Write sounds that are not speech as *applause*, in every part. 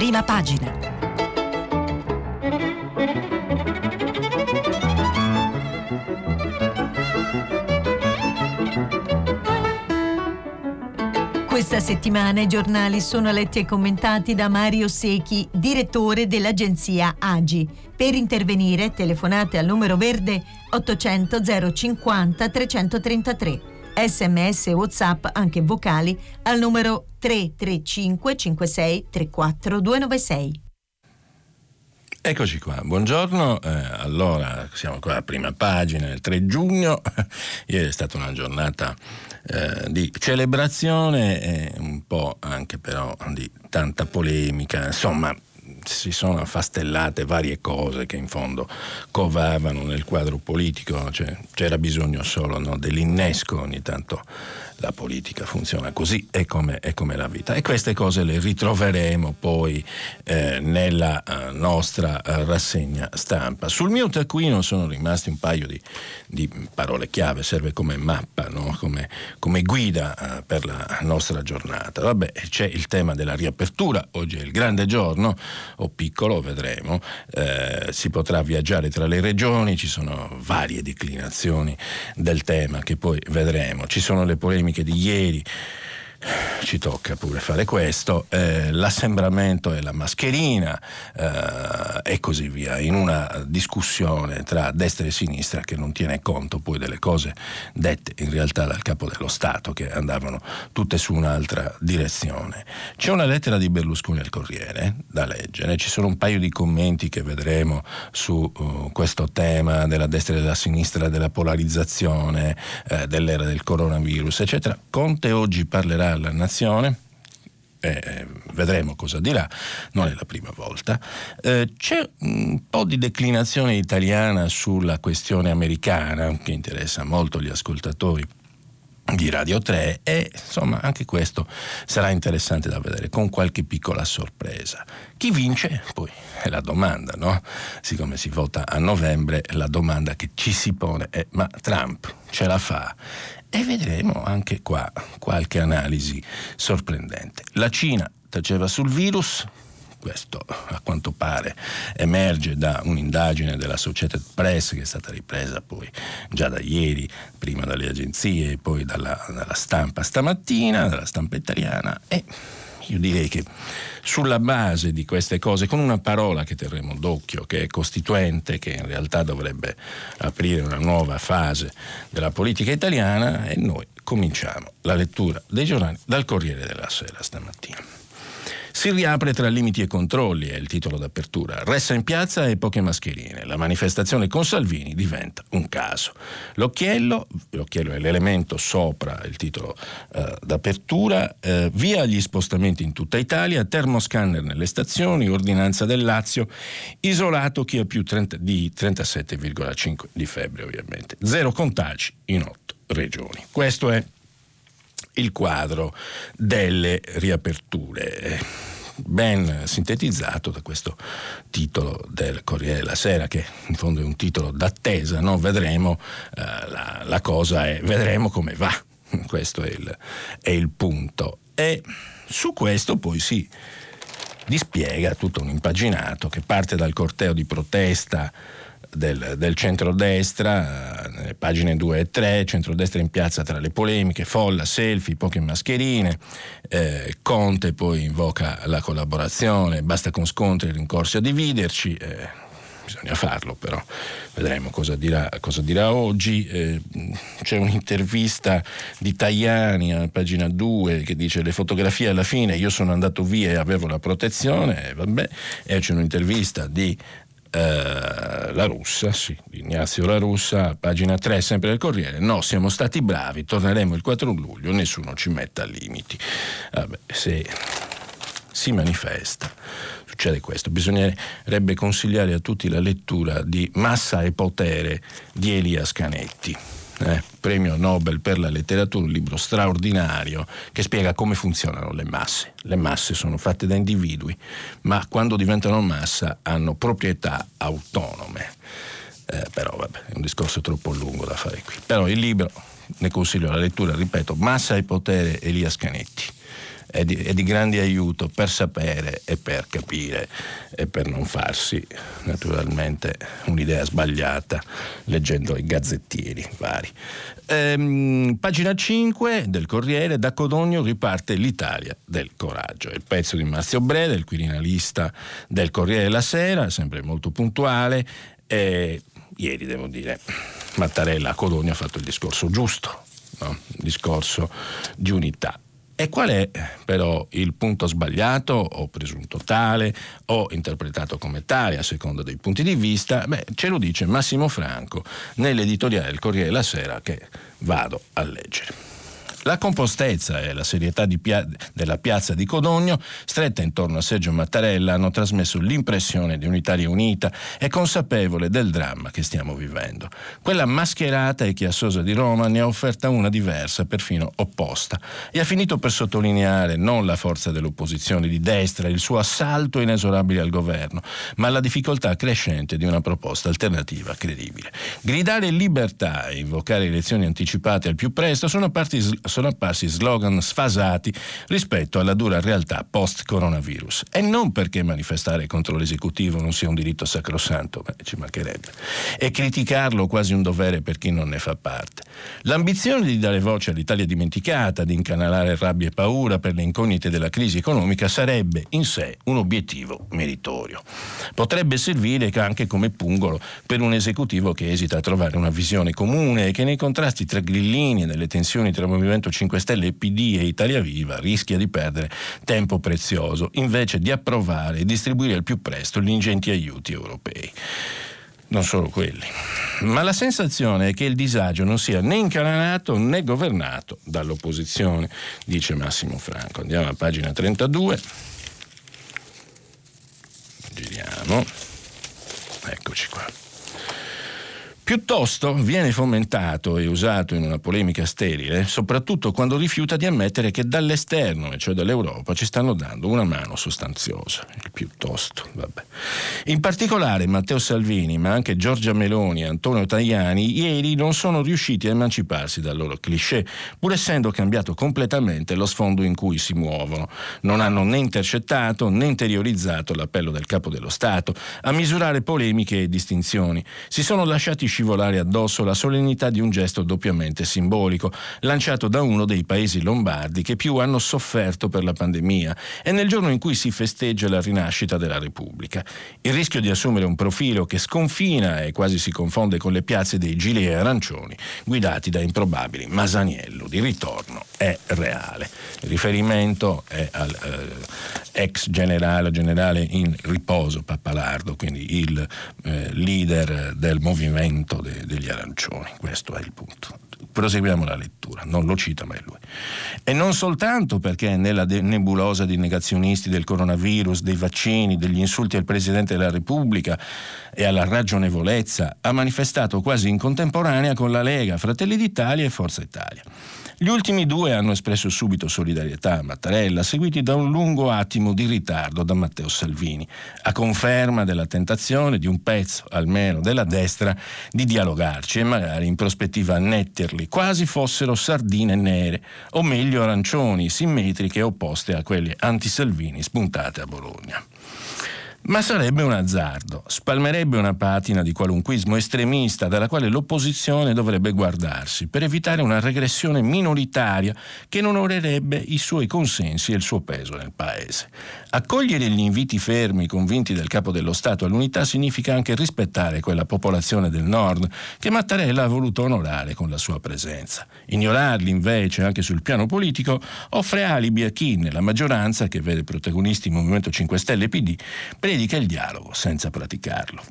prima pagina. Questa settimana i giornali sono letti e commentati da Mario Secchi, direttore dell'agenzia AGI. Per intervenire telefonate al numero verde 800 050 333. Sms e WhatsApp anche vocali al numero 335 56 34 296. Eccoci qua, buongiorno. Eh, allora, siamo qua a prima pagina, il 3 giugno. *laughs* Ieri è stata una giornata eh, di celebrazione e un po' anche però di tanta polemica. Insomma, si sono affastellate varie cose che in fondo covavano nel quadro politico, cioè, c'era bisogno solo no, dell'innesco ogni tanto la politica funziona così, è come, è come, la vita. E queste cose le ritroveremo poi eh, nella uh, nostra uh, rassegna stampa. Sul mio taccuino sono rimasti un paio di, di parole chiave, serve come mappa, no? come, come, guida uh, per la nostra giornata. Vabbè, c'è il tema della riapertura, oggi è il grande giorno, o piccolo, vedremo, eh, si potrà viaggiare tra le regioni, ci sono varie declinazioni del tema che poi vedremo, ci sono le polemiche polemiche di ieri ci tocca pure fare questo, eh, l'assembramento e la mascherina eh, e così via, in una discussione tra destra e sinistra che non tiene conto poi delle cose dette in realtà dal capo dello Stato che andavano tutte su un'altra direzione. C'è una lettera di Berlusconi al Corriere da leggere, ci sono un paio di commenti che vedremo su uh, questo tema della destra e della sinistra, della polarizzazione, eh, dell'era del coronavirus, eccetera. Conte oggi parlerà alla nazione. Eh, vedremo cosa dirà, non è la prima volta. Eh, c'è un po' di declinazione italiana sulla questione americana che interessa molto gli ascoltatori di Radio 3 e insomma anche questo sarà interessante da vedere con qualche piccola sorpresa. Chi vince? Poi è la domanda, no? Siccome si vota a novembre, la domanda che ci si pone è ma Trump ce la fa? E vedremo anche qua qualche analisi sorprendente. La Cina taceva sul virus, questo a quanto pare emerge da un'indagine della Società Press che è stata ripresa poi già da ieri, prima dalle agenzie e poi dalla, dalla stampa stamattina, dalla stampa italiana e io direi che sulla base di queste cose, con una parola che terremo d'occhio, che è costituente, che in realtà dovrebbe aprire una nuova fase della politica italiana, e noi cominciamo la lettura dei giornali dal Corriere della Sera stamattina. Si riapre tra limiti e controlli, è il titolo d'apertura. Ressa in piazza e poche mascherine. La manifestazione con Salvini diventa un caso. L'occhiello, l'occhiello è l'elemento sopra il titolo eh, d'apertura, eh, via gli spostamenti in tutta Italia, termoscanner nelle stazioni, ordinanza del Lazio, isolato chi ha più 30, di 37,5 di febbre ovviamente. Zero contagi in otto regioni. Questo è il quadro delle riaperture ben sintetizzato da questo titolo del Corriere della Sera, che in fondo è un titolo d'attesa, no? vedremo, eh, la, la, cosa è, vedremo come va, *laughs* questo è il, è il punto. E su questo poi si dispiega tutto un impaginato che parte dal corteo di protesta del, del centrodestra, nelle pagine 2 e 3, centrodestra in piazza tra le polemiche, folla, selfie, poche mascherine, eh, Conte poi invoca la collaborazione, basta con scontri e rincorsi a dividerci. Eh, bisogna farlo però, vedremo cosa dirà, cosa dirà oggi. Eh, c'è un'intervista di Tajani a pagina 2 che dice le fotografie alla fine io sono andato via e avevo la protezione, vabbè, e c'è un'intervista di eh, la Russa, sì, Ignazio La Russa, pagina 3 sempre del Corriere, no, siamo stati bravi, torneremo il 4 luglio, nessuno ci metta limiti. Vabbè, se si manifesta, succede questo. Bisognerebbe consigliare a tutti la lettura di Massa e Potere di Elias Canetti eh, premio Nobel per la letteratura, un libro straordinario che spiega come funzionano le masse. Le masse sono fatte da individui, ma quando diventano massa hanno proprietà autonome. Eh, però vabbè, è un discorso troppo lungo da fare qui. Però il libro, ne consiglio la lettura, ripeto, Massa e potere Elias Canetti. È di, è di grande aiuto per sapere e per capire e per non farsi naturalmente un'idea sbagliata leggendo i gazzettieri vari. Ehm, pagina 5 del Corriere, da Codogno riparte l'Italia del coraggio. Il pezzo di Marzio Breda, il quirinalista del Corriere della Sera, sempre molto puntuale. E ieri devo dire, Mattarella a Codogno ha fatto il discorso giusto, no? il discorso di unità. E qual è però il punto sbagliato o presunto tale o interpretato come tale a seconda dei punti di vista? Beh, ce lo dice Massimo Franco nell'editoriale del Corriere della Sera che vado a leggere. La compostezza e la serietà pia- della piazza di Codogno, stretta intorno a Sergio Mattarella, hanno trasmesso l'impressione di un'Italia unita e consapevole del dramma che stiamo vivendo. Quella mascherata e chiassosa di Roma ne ha offerta una diversa, perfino opposta, e ha finito per sottolineare non la forza dell'opposizione di destra, il suo assalto inesorabile al governo, ma la difficoltà crescente di una proposta alternativa credibile. Gridare libertà e invocare elezioni anticipate al più presto sono parti sono apparsi slogan sfasati rispetto alla dura realtà post-coronavirus. E non perché manifestare contro l'esecutivo non sia un diritto sacrosanto, ma ci mancherebbe, e criticarlo quasi un dovere per chi non ne fa parte. L'ambizione di dare voce all'Italia dimenticata, di incanalare rabbia e paura per le incognite della crisi economica sarebbe in sé un obiettivo meritorio. Potrebbe servire anche come pungolo per un esecutivo che esita a trovare una visione comune e che nei contrasti tra grillini e nelle tensioni tra movimenti Movimento 5 Stelle, PD e Italia Viva rischia di perdere tempo prezioso invece di approvare e distribuire al più presto gli ingenti aiuti europei non solo quelli. Ma la sensazione è che il disagio non sia né incanalato né governato dall'opposizione, dice Massimo Franco. Andiamo a pagina 32. Giriamo. Eccoci qua. Piuttosto viene fomentato e usato in una polemica sterile, soprattutto quando rifiuta di ammettere che dall'esterno, e cioè dall'Europa, ci stanno dando una mano sostanziosa. Il piuttosto, vabbè. In particolare Matteo Salvini, ma anche Giorgia Meloni e Antonio Tajani, ieri non sono riusciti a emanciparsi dal loro cliché, pur essendo cambiato completamente lo sfondo in cui si muovono. Non hanno né intercettato né interiorizzato l'appello del capo dello Stato a misurare polemiche e distinzioni. Si sono lasciati scegliere scivolare addosso la solennità di un gesto doppiamente simbolico, lanciato da uno dei paesi lombardi che più hanno sofferto per la pandemia e nel giorno in cui si festeggia la rinascita della Repubblica. Il rischio di assumere un profilo che sconfina e quasi si confonde con le piazze dei gilet arancioni, guidati da improbabili Masaniello di ritorno, è reale. Il riferimento è al eh, ex generale, generale in riposo Pappalardo, quindi il eh, leader del movimento movimento de, degli arancioni, questo è il punto. Proseguiamo la lettura, non lo cita mai lui. E non soltanto perché nella nebulosa di negazionisti del coronavirus, dei vaccini, degli insulti al Presidente della Repubblica e alla ragionevolezza ha manifestato quasi in contemporanea con la Lega, Fratelli d'Italia e Forza Italia. Gli ultimi due hanno espresso subito solidarietà a Mattarella, seguiti da un lungo attimo di ritardo da Matteo Salvini, a conferma della tentazione di un pezzo, almeno della destra, di dialogarci e magari in prospettiva annetterli, quasi fossero sardine nere, o meglio arancioni, simmetriche opposte a quelle anti-Salvini spuntate a Bologna. Ma sarebbe un azzardo, spalmerebbe una patina di qualunquismo estremista dalla quale l'opposizione dovrebbe guardarsi per evitare una regressione minoritaria che non onorerebbe i suoi consensi e il suo peso nel Paese. Accogliere gli inviti fermi, convinti del capo dello Stato all'unità significa anche rispettare quella popolazione del Nord che Mattarella ha voluto onorare con la sua presenza. Ignorarli invece, anche sul piano politico, offre alibi a chi, nella maggioranza che vede protagonisti il Movimento 5 Stelle e PD, predica il dialogo senza praticarlo.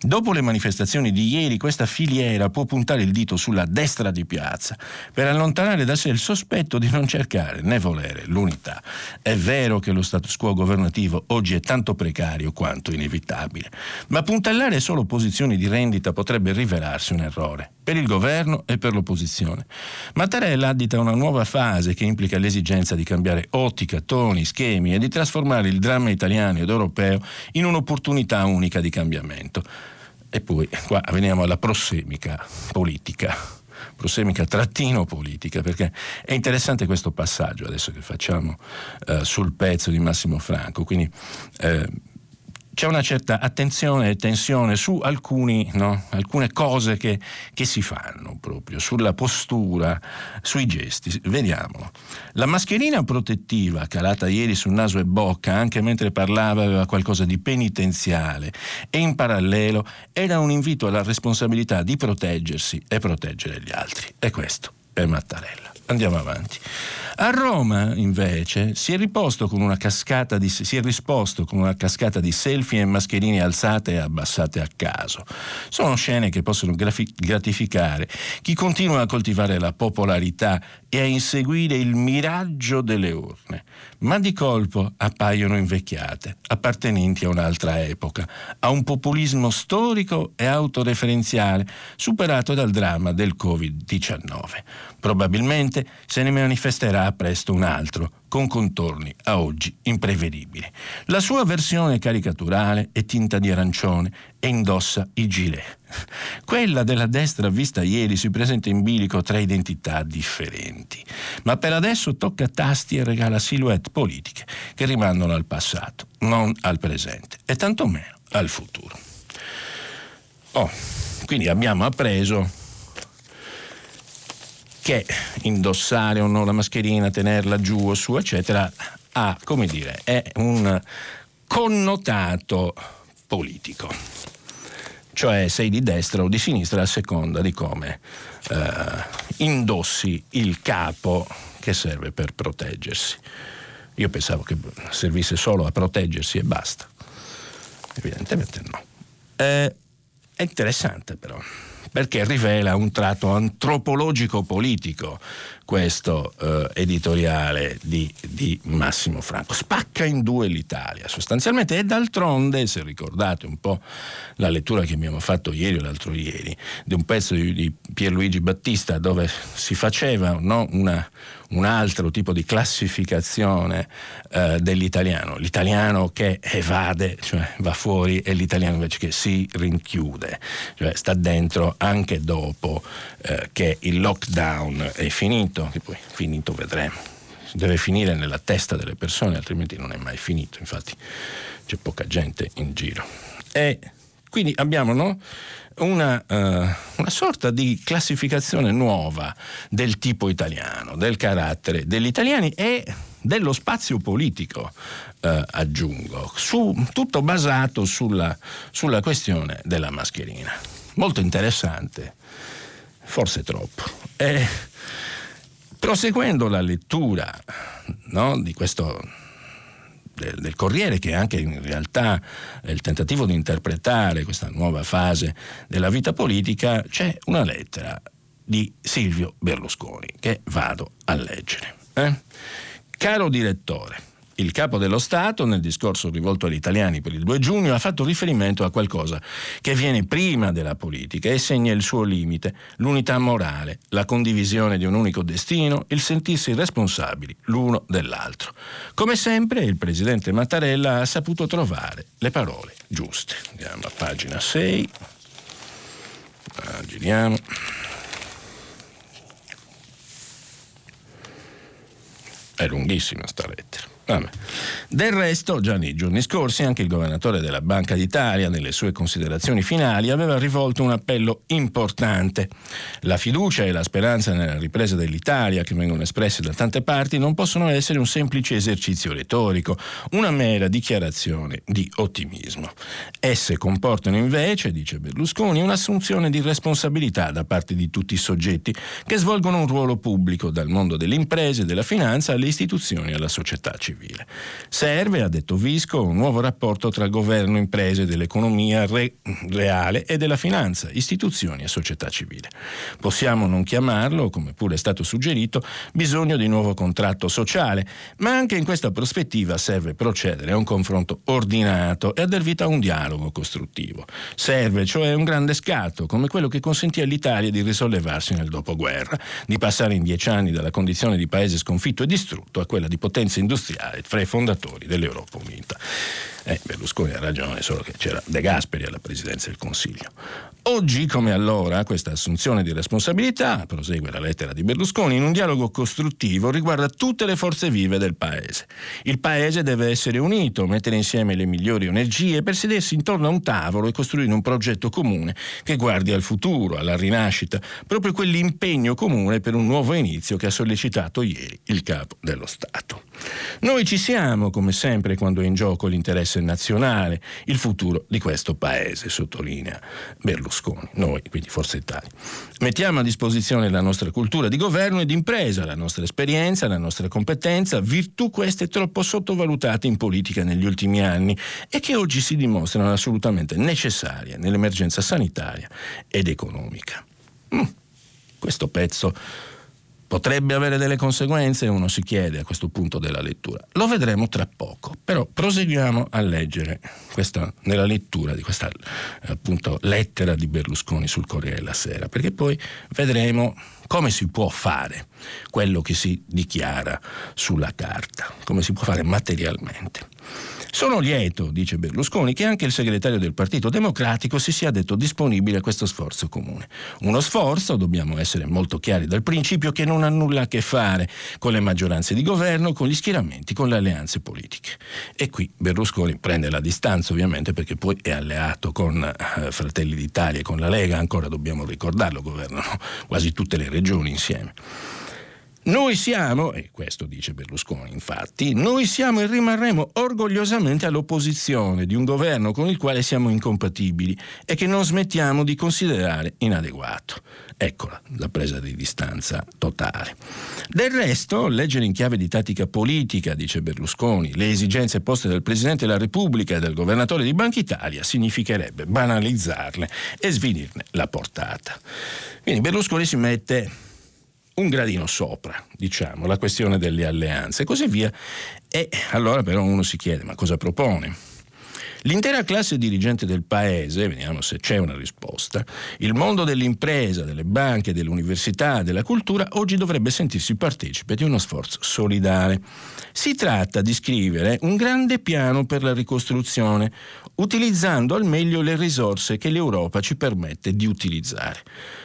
Dopo le manifestazioni di ieri, questa filiera può puntare il dito sulla destra di piazza per allontanare da sé il sospetto di non cercare né volere l'unità. È vero che lo status quo governativo oggi è tanto precario quanto inevitabile, ma puntellare solo posizioni di rendita potrebbe rivelarsi un errore per il governo e per l'opposizione. Mattarella addita una nuova fase che implica l'esigenza di cambiare ottica, toni, schemi e di trasformare il dramma italiano ed europeo in un'opportunità unica di cambiamento. E poi qua veniamo alla prossemica politica prosemica trattino politica, perché è interessante questo passaggio adesso che facciamo eh, sul pezzo di Massimo Franco. Quindi eh, c'è una certa attenzione e tensione su alcuni, no? alcune cose che, che, si fanno proprio, sulla postura, sui gesti. Vediamolo. La mascherina protettiva calata ieri su naso e bocca, anche mentre parlava, aveva qualcosa di penitenziale e in parallelo era un invito alla responsabilità di proteggersi e proteggere gli altri. E questo è Mattarella. Andiamo avanti. A Roma, invece, si è, di, si è risposto con una cascata di selfie e mascherine alzate e abbassate a caso. Sono scene che possono grafi- gratificare chi continua a coltivare la popolarità e a inseguire il miraggio delle urne, ma di colpo appaiono invecchiate, appartenenti a un'altra epoca, a un populismo storico e autoreferenziale superato dal dramma del Covid-19. Probabilmente se ne manifesterà presto un altro, con contorni a oggi imprevedibili. La sua versione caricaturale è tinta di arancione e indossa i gilet. Quella della destra vista ieri si presenta in bilico tra identità differenti, ma per adesso tocca tasti e regala silhouette politiche che rimandano al passato, non al presente e tantomeno al futuro. Oh, quindi abbiamo appreso che indossare o no la mascherina, tenerla giù o su, eccetera, ha, come dire, è un connotato politico. Cioè sei di destra o di sinistra a seconda di come eh, indossi il capo che serve per proteggersi. Io pensavo che servisse solo a proteggersi e basta. Evidentemente no. Eh, è interessante però perché rivela un tratto antropologico politico questo eh, editoriale di, di, Massimo Franco. Spacca in due l'Italia sostanzialmente e d'altronde, se ricordate un po' la lettura che abbiamo fatto ieri o l'altro ieri, di un pezzo di, di Pierluigi Battista dove si faceva no, una, un altro tipo di classificazione eh, dell'italiano, l'italiano che evade, cioè va fuori, e l'italiano invece che si rinchiude, cioè sta dentro anche dopo eh, che il lockdown è finito finito, che poi finito vedremo. Deve finire nella testa delle persone, altrimenti non è mai finito. Infatti c'è poca gente in giro. E quindi abbiamo no, una, uh, una, sorta di classificazione nuova del tipo italiano, del carattere degli italiani e dello spazio politico, uh, aggiungo, su, tutto basato sulla, sulla questione della mascherina. Molto interessante, forse troppo. E Proseguendo la lettura no, di questo del, del, Corriere, che anche in realtà è il tentativo di interpretare questa nuova fase della vita politica, c'è una lettera di Silvio Berlusconi che vado a leggere. Eh? Caro direttore, il capo dello Stato, nel discorso rivolto agli italiani per il 2 giugno, ha fatto riferimento a qualcosa che viene prima della politica e segna il suo limite, l'unità morale, la condivisione di un unico destino, il sentirsi responsabili l'uno dell'altro. Come sempre, il presidente Mattarella ha saputo trovare le parole giuste. Andiamo a pagina 6. Giriamo. È lunghissima sta lettera. Vabbè. Del resto, già nei giorni scorsi, anche il governatore della Banca d'Italia, nelle sue considerazioni finali, aveva rivolto un appello importante. La fiducia e la speranza nella ripresa dell'Italia, che vengono espresse da tante parti, non possono essere un semplice esercizio retorico, una mera dichiarazione di ottimismo. Esse comportano invece, dice Berlusconi, un'assunzione di responsabilità da parte di tutti i soggetti che svolgono un ruolo pubblico, dal mondo delle imprese, della finanza alle istituzioni e alla società civile civile. Serve, ha detto Visco, un nuovo rapporto tra governo, imprese, dell'economia re- reale e della finanza, istituzioni e società civile. Possiamo non chiamarlo, come pure è stato suggerito, bisogno di nuovo contratto sociale, ma anche in questa prospettiva serve procedere a un confronto ordinato e a dar vita a un dialogo costruttivo. Serve cioè un grande scatto, come quello che consentì all'Italia di risollevarsi nel dopoguerra, di passare in dieci anni dalla condizione di paese sconfitto e distrutto a quella di potenza industriale fra i fondatori dell'Europa Unita. Eh, Berlusconi ha ragione, solo che c'era De Gasperi alla presidenza del Consiglio. Oggi come allora questa assunzione di responsabilità, prosegue la lettera di Berlusconi, in un dialogo costruttivo riguarda tutte le forze vive del Paese. Il Paese deve essere unito, mettere insieme le migliori energie per sedersi intorno a un tavolo e costruire un progetto comune che guardi al futuro, alla rinascita, proprio quell'impegno comune per un nuovo inizio che ha sollecitato ieri il capo dello Stato. Noi ci siamo, come sempre, quando è in gioco l'interesse nazionale, il futuro di questo Paese, sottolinea Berlusconi, noi, quindi Forza Italia. Mettiamo a disposizione la nostra cultura di governo e di impresa, la nostra esperienza, la nostra competenza, virtù queste troppo sottovalutate in politica negli ultimi anni e che oggi si dimostrano assolutamente necessarie nell'emergenza sanitaria ed economica. Mm, questo pezzo Potrebbe avere delle conseguenze, uno si chiede a questo punto della lettura. Lo vedremo tra poco, però proseguiamo a leggere questa, nella lettura di questa appunto, lettera di Berlusconi sul Corriere della Sera, perché poi vedremo come si può fare quello che si dichiara sulla carta, come si può fare materialmente. Sono lieto, dice Berlusconi, che anche il segretario del Partito Democratico si sia detto disponibile a questo sforzo comune. Uno sforzo, dobbiamo essere molto chiari dal principio, che non ha nulla a che fare con le maggioranze di governo, con gli schieramenti, con le alleanze politiche. E qui Berlusconi prende la distanza ovviamente perché poi è alleato con eh, Fratelli d'Italia e con la Lega, ancora dobbiamo ricordarlo, governano quasi tutte le regioni insieme. Noi siamo, e questo dice Berlusconi infatti, noi siamo e rimarremo orgogliosamente all'opposizione di un governo con il quale siamo incompatibili e che non smettiamo di considerare inadeguato. Eccola, la presa di distanza totale. Del resto, leggere in chiave di tattica politica, dice Berlusconi, le esigenze poste dal Presidente della Repubblica e dal Governatore di Banca Italia significherebbe banalizzarle e svinirne la portata. Quindi Berlusconi si mette un gradino sopra, diciamo, la questione delle alleanze e così via. E allora però uno si chiede, ma cosa propone? L'intera classe dirigente del paese, vediamo se c'è una risposta, il mondo dell'impresa, delle banche, dell'università, della cultura, oggi dovrebbe sentirsi partecipe di uno sforzo solidale. Si tratta di scrivere un grande piano per la ricostruzione, utilizzando al meglio le risorse che l'Europa ci permette di utilizzare.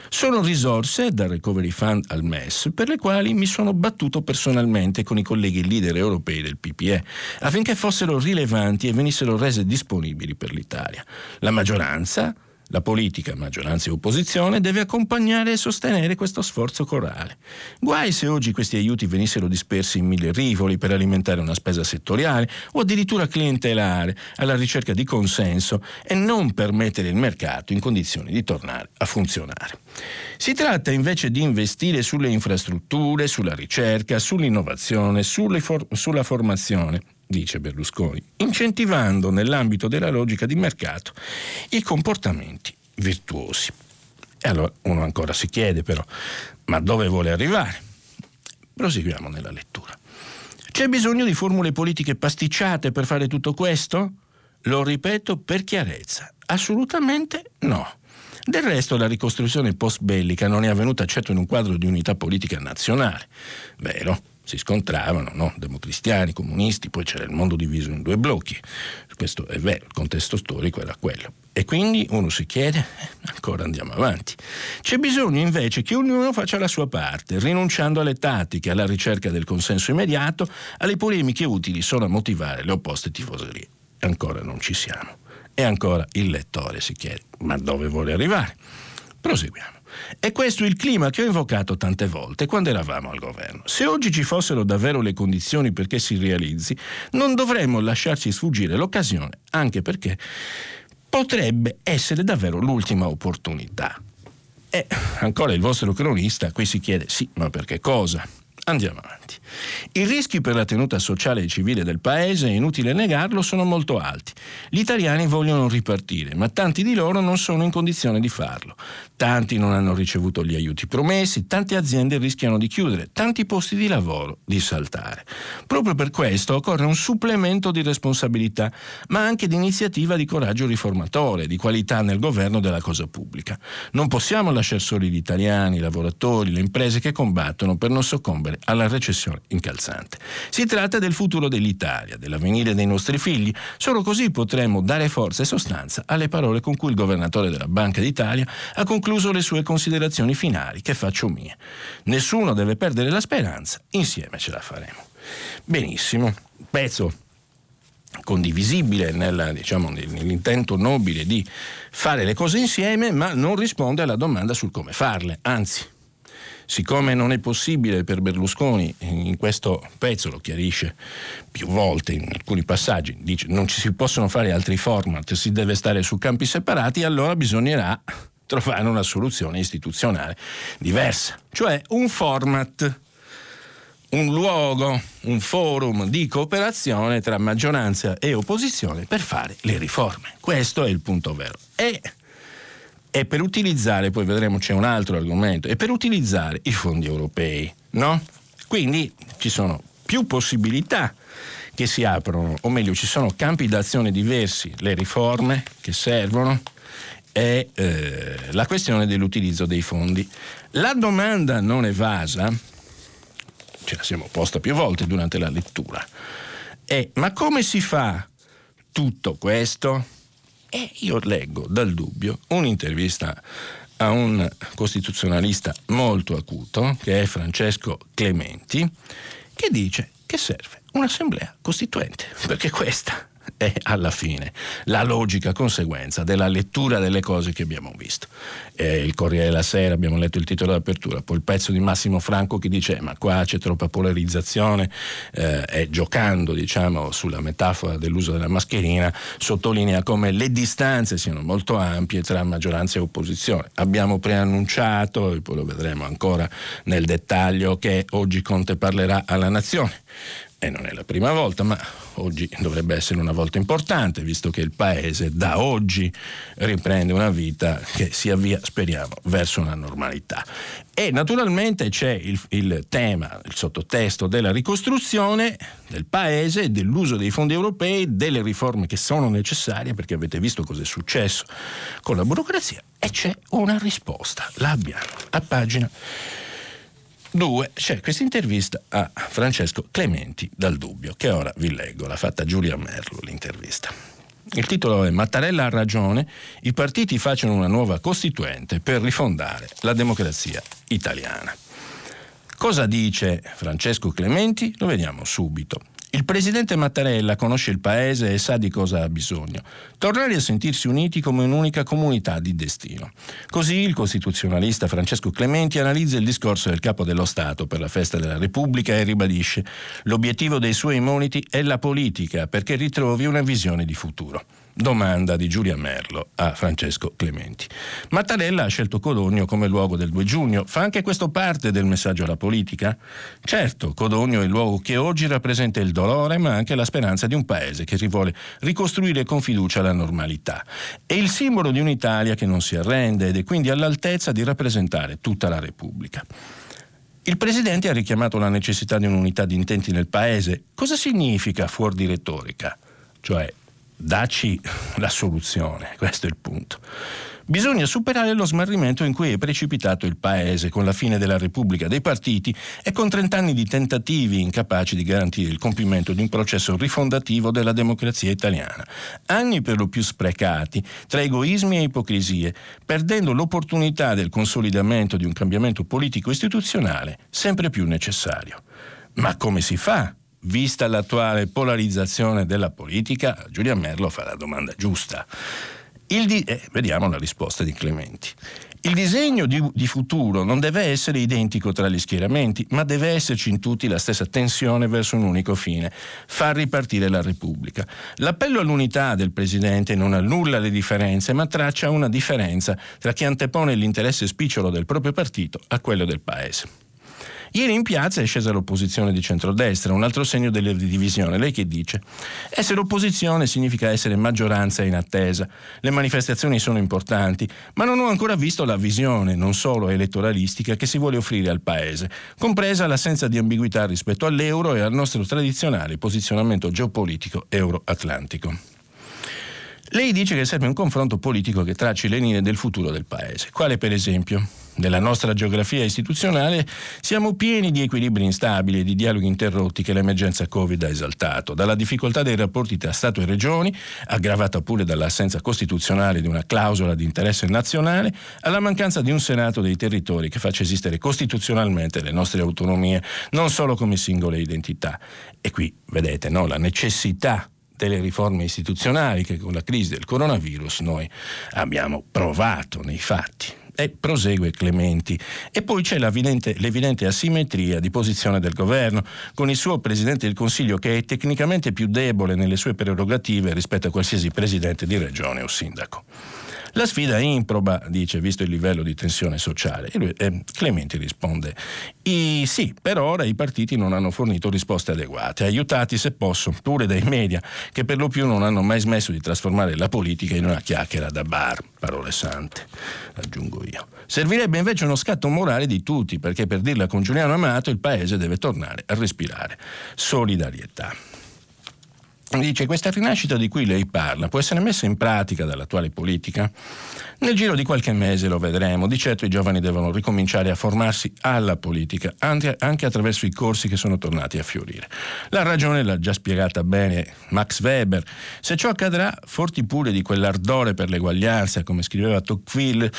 Sono risorse dal Recovery Fund al MES per le quali mi sono battuto personalmente con i colleghi leader europei del PPE affinché fossero rilevanti e venissero rese disponibili per l'Italia. La maggioranza la politica, maggioranza e opposizione, deve accompagnare e sostenere questo sforzo corale. Guai se oggi questi aiuti venissero dispersi in mille rivoli per alimentare una spesa settoriale o addirittura clientelare alla ricerca di consenso e non per mettere il mercato in condizioni di tornare a funzionare. Si tratta invece di investire sulle infrastrutture, sulla ricerca, sull'innovazione, for- sulla formazione dice Berlusconi, incentivando nell'ambito della logica di mercato i comportamenti virtuosi. E allora uno ancora si chiede però, ma dove vuole arrivare? Proseguiamo nella lettura. C'è bisogno di formule politiche pasticciate per fare tutto questo? Lo ripeto per chiarezza, assolutamente no. Del resto la ricostruzione post-bellica non è avvenuta certo in un quadro di unità politica nazionale. Vero, si scontravano, no? democristiani, comunisti, poi c'era il mondo diviso in due blocchi. Questo è vero, il contesto storico era quello. E quindi uno si chiede, eh, ancora andiamo avanti. C'è bisogno invece che ognuno faccia la sua parte, rinunciando alle tattiche, alla ricerca del consenso immediato, alle polemiche utili solo a motivare le opposte tifoserie. Ancora non ci siamo. E ancora il lettore si chiede, ma dove vuole arrivare? Proseguiamo. È questo il clima che ho invocato tante volte quando eravamo al governo. Se oggi ci fossero davvero le condizioni perché si realizzi, non dovremmo lasciarci sfuggire l'occasione, anche perché potrebbe essere davvero l'ultima opportunità. E ancora il vostro cronista qui si chiede sì, ma per che cosa? Andiamo avanti. I rischi per la tenuta sociale e civile del paese, è inutile negarlo, sono molto alti. Gli italiani vogliono ripartire, ma tanti di loro non sono in condizione di farlo. Tanti non hanno ricevuto gli aiuti promessi, tante aziende rischiano di chiudere, tanti posti di lavoro di saltare. Proprio per questo occorre un supplemento di responsabilità, ma anche di iniziativa di coraggio riformatore, di qualità nel governo della cosa pubblica. Non possiamo lasciare soli gli italiani, i lavoratori, le imprese che combattono per non soccombere rispondere alla recessione incalzante. Si tratta del futuro dell'Italia, dell'avvenire dei nostri figli. Solo così potremo dare forza e sostanza alle parole con cui il governatore della Banca d'Italia ha concluso le sue considerazioni finali, che faccio mie. Nessuno deve perdere la speranza, insieme ce la faremo. Benissimo, pezzo condivisibile nella, diciamo, nell'intento nobile di fare le cose insieme, ma non risponde alla domanda sul come farle. Anzi, siccome non è possibile per Berlusconi, in questo pezzo lo chiarisce più volte in alcuni passaggi, dice non ci si possono fare altri format, si deve stare su campi separati, allora bisognerà trovare una soluzione istituzionale diversa, cioè un format un luogo, un forum di cooperazione tra maggioranza e opposizione per fare le riforme. Questo è il punto vero. E, e per utilizzare, poi vedremo c'è un altro argomento, e per utilizzare i fondi europei, no? Quindi ci sono più possibilità che si aprono, o meglio ci sono campi d'azione diversi, le riforme che servono e eh, la questione dell'utilizzo dei fondi. La domanda non evasa ce la siamo posta più volte durante la lettura. È, ma come si fa tutto questo? E io leggo dal dubbio un'intervista a un costituzionalista molto acuto, che è Francesco Clementi, che dice che serve un'assemblea costituente, perché questa è alla fine la logica conseguenza della lettura delle cose che abbiamo visto. Eh, il Corriere della Sera, abbiamo letto il titolo d'apertura, poi il pezzo di Massimo Franco che dice ma qua c'è troppa polarizzazione eh, e giocando diciamo, sulla metafora dell'uso della mascherina sottolinea come le distanze siano molto ampie tra maggioranza e opposizione. Abbiamo preannunciato, e poi lo vedremo ancora nel dettaglio, che oggi Conte parlerà alla Nazione e non è la prima volta, ma oggi dovrebbe essere una volta importante, visto che il Paese da oggi riprende una vita che si avvia, speriamo, verso una normalità. E naturalmente c'è il, il tema, il sottotesto della ricostruzione del Paese, dell'uso dei fondi europei, delle riforme che sono necessarie, perché avete visto cosa è successo con la burocrazia, e c'è una risposta. L'abbiamo a pagina Due, c'è questa intervista a Francesco Clementi dal Dubbio, che ora vi leggo, l'ha fatta Giulia Merlo l'intervista. Il titolo è Mattarella ha ragione, i partiti facciano una nuova costituente per rifondare la democrazia italiana. Cosa dice Francesco Clementi? Lo vediamo subito. Il presidente Mattarella conosce il paese e sa di cosa ha bisogno. Tornare a sentirsi uniti come un'unica comunità di destino. Così il costituzionalista Francesco Clementi analizza il discorso del capo dello Stato per la festa della Repubblica e ribadisce l'obiettivo dei suoi moniti è la politica perché ritrovi una visione di futuro. Domanda di Giulia Merlo a Francesco Clementi. Mattarella ha scelto Codogno come luogo del 2 giugno. Fa anche questo parte del messaggio alla politica? Certo, Codogno è il luogo che oggi rappresenta il dolore, ma anche la speranza di un paese che si vuole ricostruire con fiducia la normalità. È il simbolo di un'Italia che non si arrende ed è quindi all'altezza di rappresentare tutta la Repubblica. Il Presidente ha richiamato la necessità di un'unità di intenti nel Paese. Cosa significa fuori di retorica? Cioè Dacci la soluzione, *laughs* questo è il punto. Bisogna superare lo smarrimento in cui è precipitato il Paese con la fine della Repubblica dei partiti e con trent'anni di tentativi incapaci di garantire il compimento di un processo rifondativo della democrazia italiana. Anni per lo più sprecati tra egoismi e ipocrisie, perdendo l'opportunità del consolidamento di un cambiamento politico-istituzionale sempre più necessario. Ma come si fa vista l'attuale polarizzazione della politica, Giulia Merlo fa la domanda giusta. Di- eh, vediamo la risposta di Clementi. Il disegno di, di, futuro non deve essere identico tra gli schieramenti, ma deve esserci in tutti la stessa tensione verso un unico fine, far ripartire la Repubblica. L'appello all'unità del Presidente non annulla le differenze, ma traccia una differenza tra chi antepone l'interesse spicciolo del proprio partito a quello del Paese. Ieri in piazza è scesa l'opposizione di centrodestra, un altro segno della divisione. Lei che dice? Essere opposizione significa essere maggioranza in attesa. Le manifestazioni sono importanti, ma non ho ancora visto la visione, non solo elettoralistica, che si vuole offrire al Paese, compresa l'assenza di ambiguità rispetto all'euro e al nostro tradizionale posizionamento geopolitico euro-atlantico. Lei dice che serve un confronto politico che tracci le linee del futuro del Paese. Quale per esempio? Della nostra geografia istituzionale siamo pieni di equilibri instabili e di dialoghi interrotti che l'emergenza Covid ha esaltato, dalla difficoltà dei rapporti tra Stato e Regioni, aggravata pure dall'assenza costituzionale di una clausola di interesse nazionale, alla mancanza di un Senato dei territori che faccia esistere costituzionalmente le nostre autonomie, non solo come singole identità. E qui, vedete, no, la necessità delle riforme istituzionali che con la crisi del coronavirus noi abbiamo provato nei fatti. E prosegue Clementi. E poi c'è l'evidente, l'evidente, asimmetria di posizione del governo, con il suo Presidente del Consiglio che è tecnicamente più debole nelle sue prerogative rispetto a qualsiasi Presidente di Regione o Sindaco. La sfida è improba, dice, visto il livello di tensione sociale. E lui, eh, Clementi risponde, sì, per ora i partiti non hanno fornito risposte adeguate, aiutati se posso pure dai media, che per lo più non hanno mai smesso di trasformare la politica in una chiacchiera da bar, parole sante, aggiungo io. Servirebbe invece uno scatto morale di tutti, perché per dirla con Giuliano Amato il paese deve tornare a respirare solidarietà. Dice, questa rinascita di cui lei parla può essere messa in pratica dall'attuale politica? Nel giro di qualche mese lo vedremo. Di certo i giovani devono ricominciare a formarsi alla politica, anche attraverso i corsi che sono tornati a fiorire. La ragione l'ha già spiegata bene Max Weber. Se ciò accadrà, forti pure di quell'ardore per l'eguaglianza, come scriveva Tocqueville,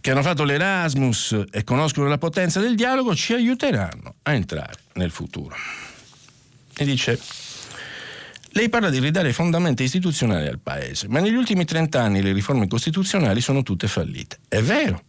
che hanno fatto l'Erasmus e conoscono la potenza del dialogo, ci aiuteranno a entrare nel futuro. E dice lei parla di ridare fondamenta istituzionali al Paese, ma negli ultimi trent'anni le riforme costituzionali sono tutte fallite. È vero.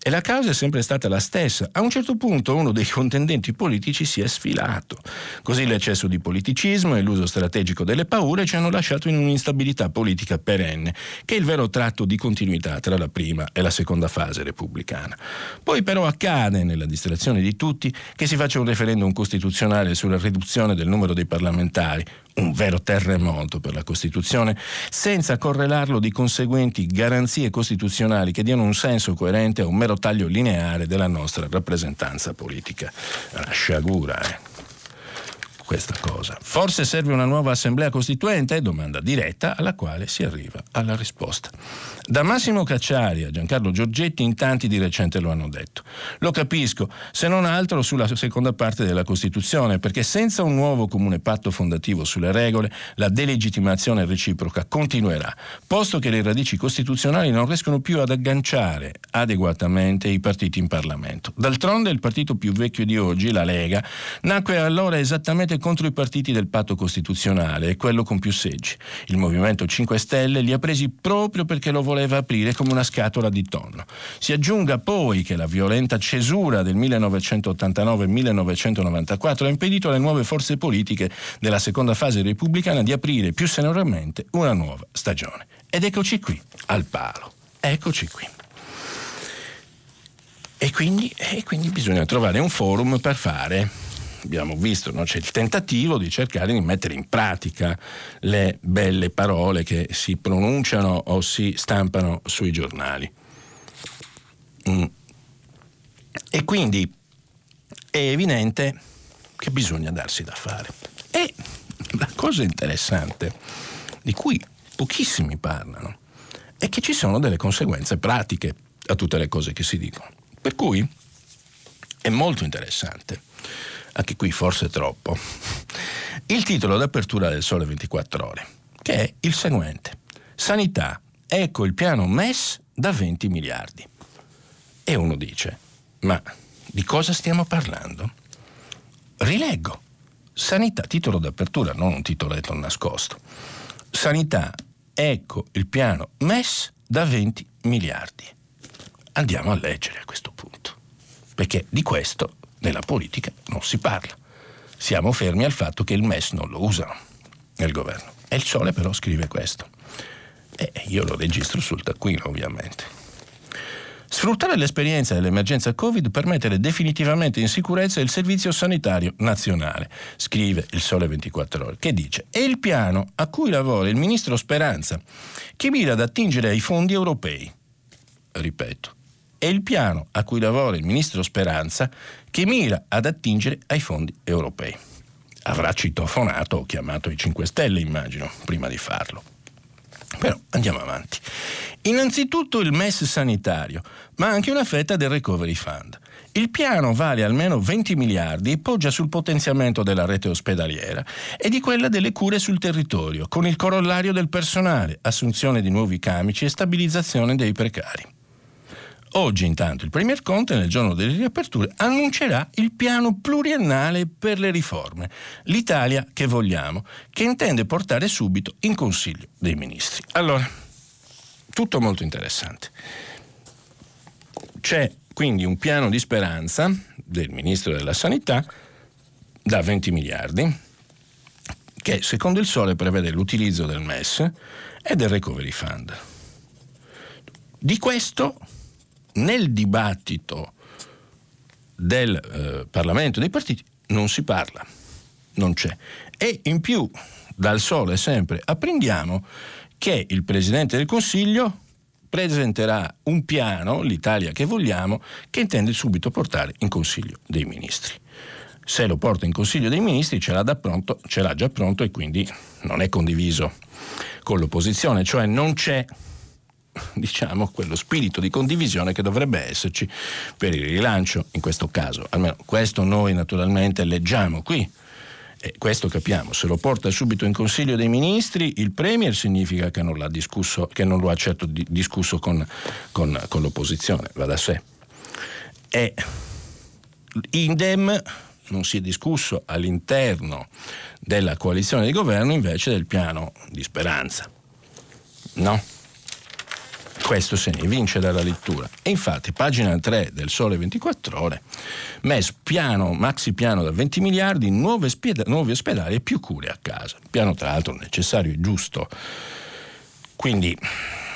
E la causa è sempre stata la stessa. A un certo punto uno dei contendenti politici si è sfilato. Così l'eccesso di politicismo e l'uso strategico delle paure ci hanno lasciato in un'instabilità politica perenne, che è il vero tratto di continuità tra la prima e la seconda fase repubblicana. Poi però accade, nella distrazione di tutti, che si faccia un referendum costituzionale sulla riduzione del numero dei parlamentari, un vero terremoto per la Costituzione, senza correlarlo di conseguenti garanzie costituzionali che diano un senso coerente a un mero taglio lineare della nostra rappresentanza politica. Una sciagura, eh questa cosa. Forse serve una nuova assemblea costituente? Domanda diretta alla quale si arriva alla risposta. Da Massimo Cacciari a Giancarlo Giorgetti in tanti di recente lo hanno detto. Lo capisco, se non altro sulla seconda parte della Costituzione, perché senza un nuovo comune patto fondativo sulle regole, la delegittimazione reciproca continuerà, posto che le radici costituzionali non riescono più ad agganciare adeguatamente i partiti in Parlamento. D'altronde il partito più vecchio di oggi, la Lega, nacque allora esattamente contro i partiti del patto costituzionale e quello con più seggi. Il Movimento 5 Stelle li ha presi proprio perché lo voleva aprire come una scatola di tonno. Si aggiunga poi che la violenta cesura del 1989-1994 ha impedito alle nuove forze politiche della seconda fase repubblicana di aprire più serenamente una nuova stagione. Ed eccoci qui, al palo. Eccoci qui. E quindi, e quindi bisogna trovare un forum per fare abbiamo visto, no? c'è il tentativo di cercare di mettere in pratica le belle parole che si pronunciano o si stampano sui giornali. Mm. E quindi è evidente che bisogna darsi da fare. E la cosa interessante, di cui pochissimi parlano, è che ci sono delle conseguenze pratiche a tutte le cose che si dicono. Per cui è molto interessante anche qui forse troppo, il titolo d'apertura del Sole 24 Ore, che è il seguente. Sanità, ecco il piano MES da 20 miliardi. E uno dice, ma di cosa stiamo parlando? Rileggo. Sanità, titolo d'apertura, non un titoletto nascosto. Sanità, ecco il piano MES da 20 miliardi. Andiamo a leggere a questo punto, perché di questo nella politica non si parla. Siamo fermi al fatto che il MES non lo usano nel governo. E il Sole però scrive questo. E io lo registro sul taccuino, ovviamente. Sfruttare l'esperienza dell'emergenza Covid per mettere definitivamente in sicurezza il servizio sanitario nazionale, scrive il Sole 24 Ore, che dice: È il piano a cui lavora il ministro Speranza, che mira ad attingere ai fondi europei. Ripeto, è il piano a cui lavora il ministro Speranza che mira ad attingere ai fondi europei. Avrà citofonato o chiamato i 5 Stelle, immagino, prima di farlo. Però andiamo avanti. Innanzitutto il MES sanitario, ma anche una fetta del Recovery Fund. Il piano vale almeno 20 miliardi e poggia sul potenziamento della rete ospedaliera e di quella delle cure sul territorio, con il corollario del personale, assunzione di nuovi camici e stabilizzazione dei precari. Oggi intanto il Premier Conte nel giorno delle riaperture annuncerà il piano pluriennale per le riforme, l'Italia che vogliamo, che intende portare subito in Consiglio dei Ministri. Allora, tutto molto interessante. C'è quindi un piano di speranza del Ministro della Sanità da 20 miliardi che secondo il Sole prevede l'utilizzo del MES e del Recovery Fund. Di questo nel dibattito del eh, Parlamento dei partiti non si parla, non c'è. E in più dal Sole sempre apprendiamo che il Presidente del Consiglio presenterà un piano, l'Italia che vogliamo, che intende subito portare in Consiglio dei Ministri. Se lo porta in Consiglio dei Ministri ce l'ha, pronto, ce l'ha già pronto e quindi non è condiviso con l'opposizione, cioè non c'è *laughs* diciamo, quello spirito di condivisione che dovrebbe esserci per il rilancio in questo caso. Almeno questo noi naturalmente leggiamo qui e questo capiamo, se lo porta subito in Consiglio dei Ministri, il Premier significa che non, l'ha discusso, che non lo ha certo di, discusso con, con, con, l'opposizione, va da sé. E Indem non si è discusso all'interno della coalizione di governo invece del piano di speranza. No? Questo se ne evince dalla lettura. E infatti, pagina 3 del Sole 24 Ore, MES piano, maxi piano da 20 miliardi, nuovi, spieda, nuovi ospedali e più cure a casa. Piano tra l'altro necessario e giusto. Quindi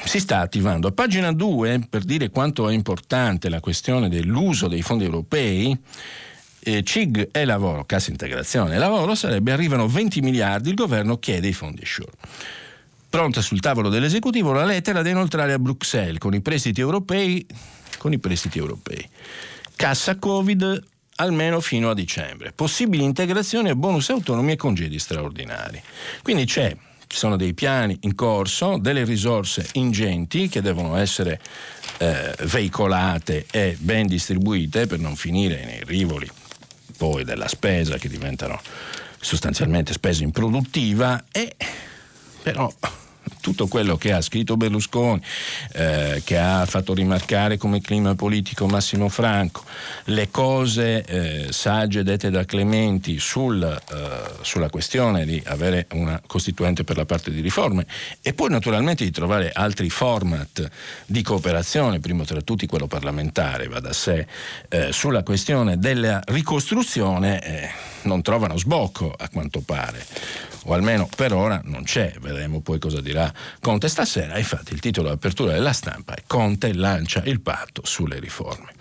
si sta attivando. A pagina 2, per dire quanto è importante la questione dell'uso dei fondi europei, eh, CIG e lavoro, cassa integrazione e lavoro, sarebbe arrivano 20 miliardi, il governo chiede i fondi Sure. Pronta sul tavolo dell'esecutivo la lettera da inoltrare a Bruxelles con i prestiti europei, con i prestiti europei. Cassa Covid almeno fino a dicembre. Possibili integrazioni e bonus autonomi e congedi straordinari. Quindi c'è ci sono dei piani in corso, delle risorse ingenti che devono essere eh, veicolate e ben distribuite per non finire nei rivoli poi della spesa che diventano sostanzialmente spesa improduttiva e però tutto quello che ha scritto Berlusconi, eh, che ha fatto rimarcare come clima politico Massimo Franco, le cose eh, sagge dette da Clementi sul, eh, sulla questione di avere una costituente per la parte di riforme e poi naturalmente di trovare altri format di cooperazione, primo tra tutti quello parlamentare, va da sé, eh, sulla questione della ricostruzione, eh, non trovano sbocco a quanto pare o almeno per ora non c'è, vedremo poi cosa dirà Conte stasera, infatti il titolo d'apertura della stampa è Conte lancia il patto sulle riforme.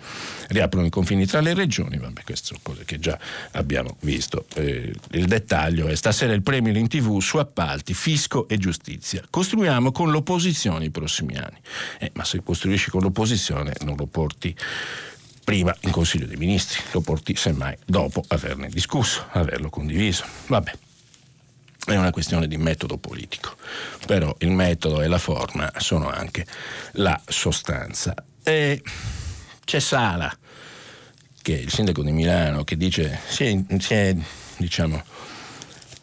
Riaprono i confini tra le regioni, vabbè queste sono cose che già abbiamo visto. Eh, il dettaglio è stasera il premio in tv su appalti, fisco e giustizia. Costruiamo con l'opposizione i prossimi anni. Eh, ma se costruisci con l'opposizione non lo porti prima in Consiglio dei Ministri, lo porti semmai dopo averne discusso, averlo condiviso. Vabbè è una questione di metodo politico, però il metodo e la forma sono anche la sostanza. E c'è Sala, che è il sindaco di Milano, che dice si è, si è, diciamo,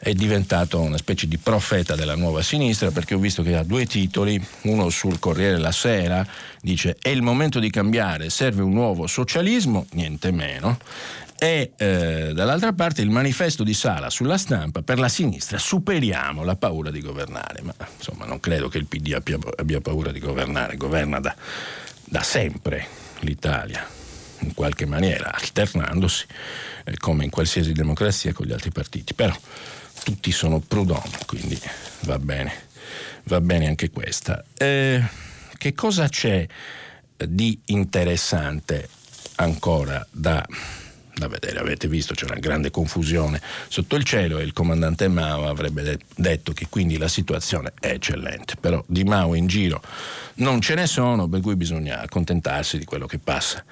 è diventato una specie di profeta della nuova sinistra perché ho visto che ha due titoli, uno sul Corriere la Sera, dice è il momento di cambiare, serve un nuovo socialismo, niente meno, e eh, dall'altra parte il manifesto di Sala sulla stampa per la sinistra superiamo la paura di governare ma insomma non credo che il PD abbia, abbia paura di governare governa da, da, sempre l'Italia in qualche maniera alternandosi eh, come in qualsiasi democrazia con gli altri partiti. Però tutti sono prudenti quindi va bene va bene anche questa. Eh, che cosa c'è di interessante ancora da da vedere, avete visto c'è una grande confusione sotto il cielo e il comandante Mao avrebbe de- detto che quindi la situazione è eccellente, però di Mao in giro non ce ne sono, per cui bisogna accontentarsi di quello che passa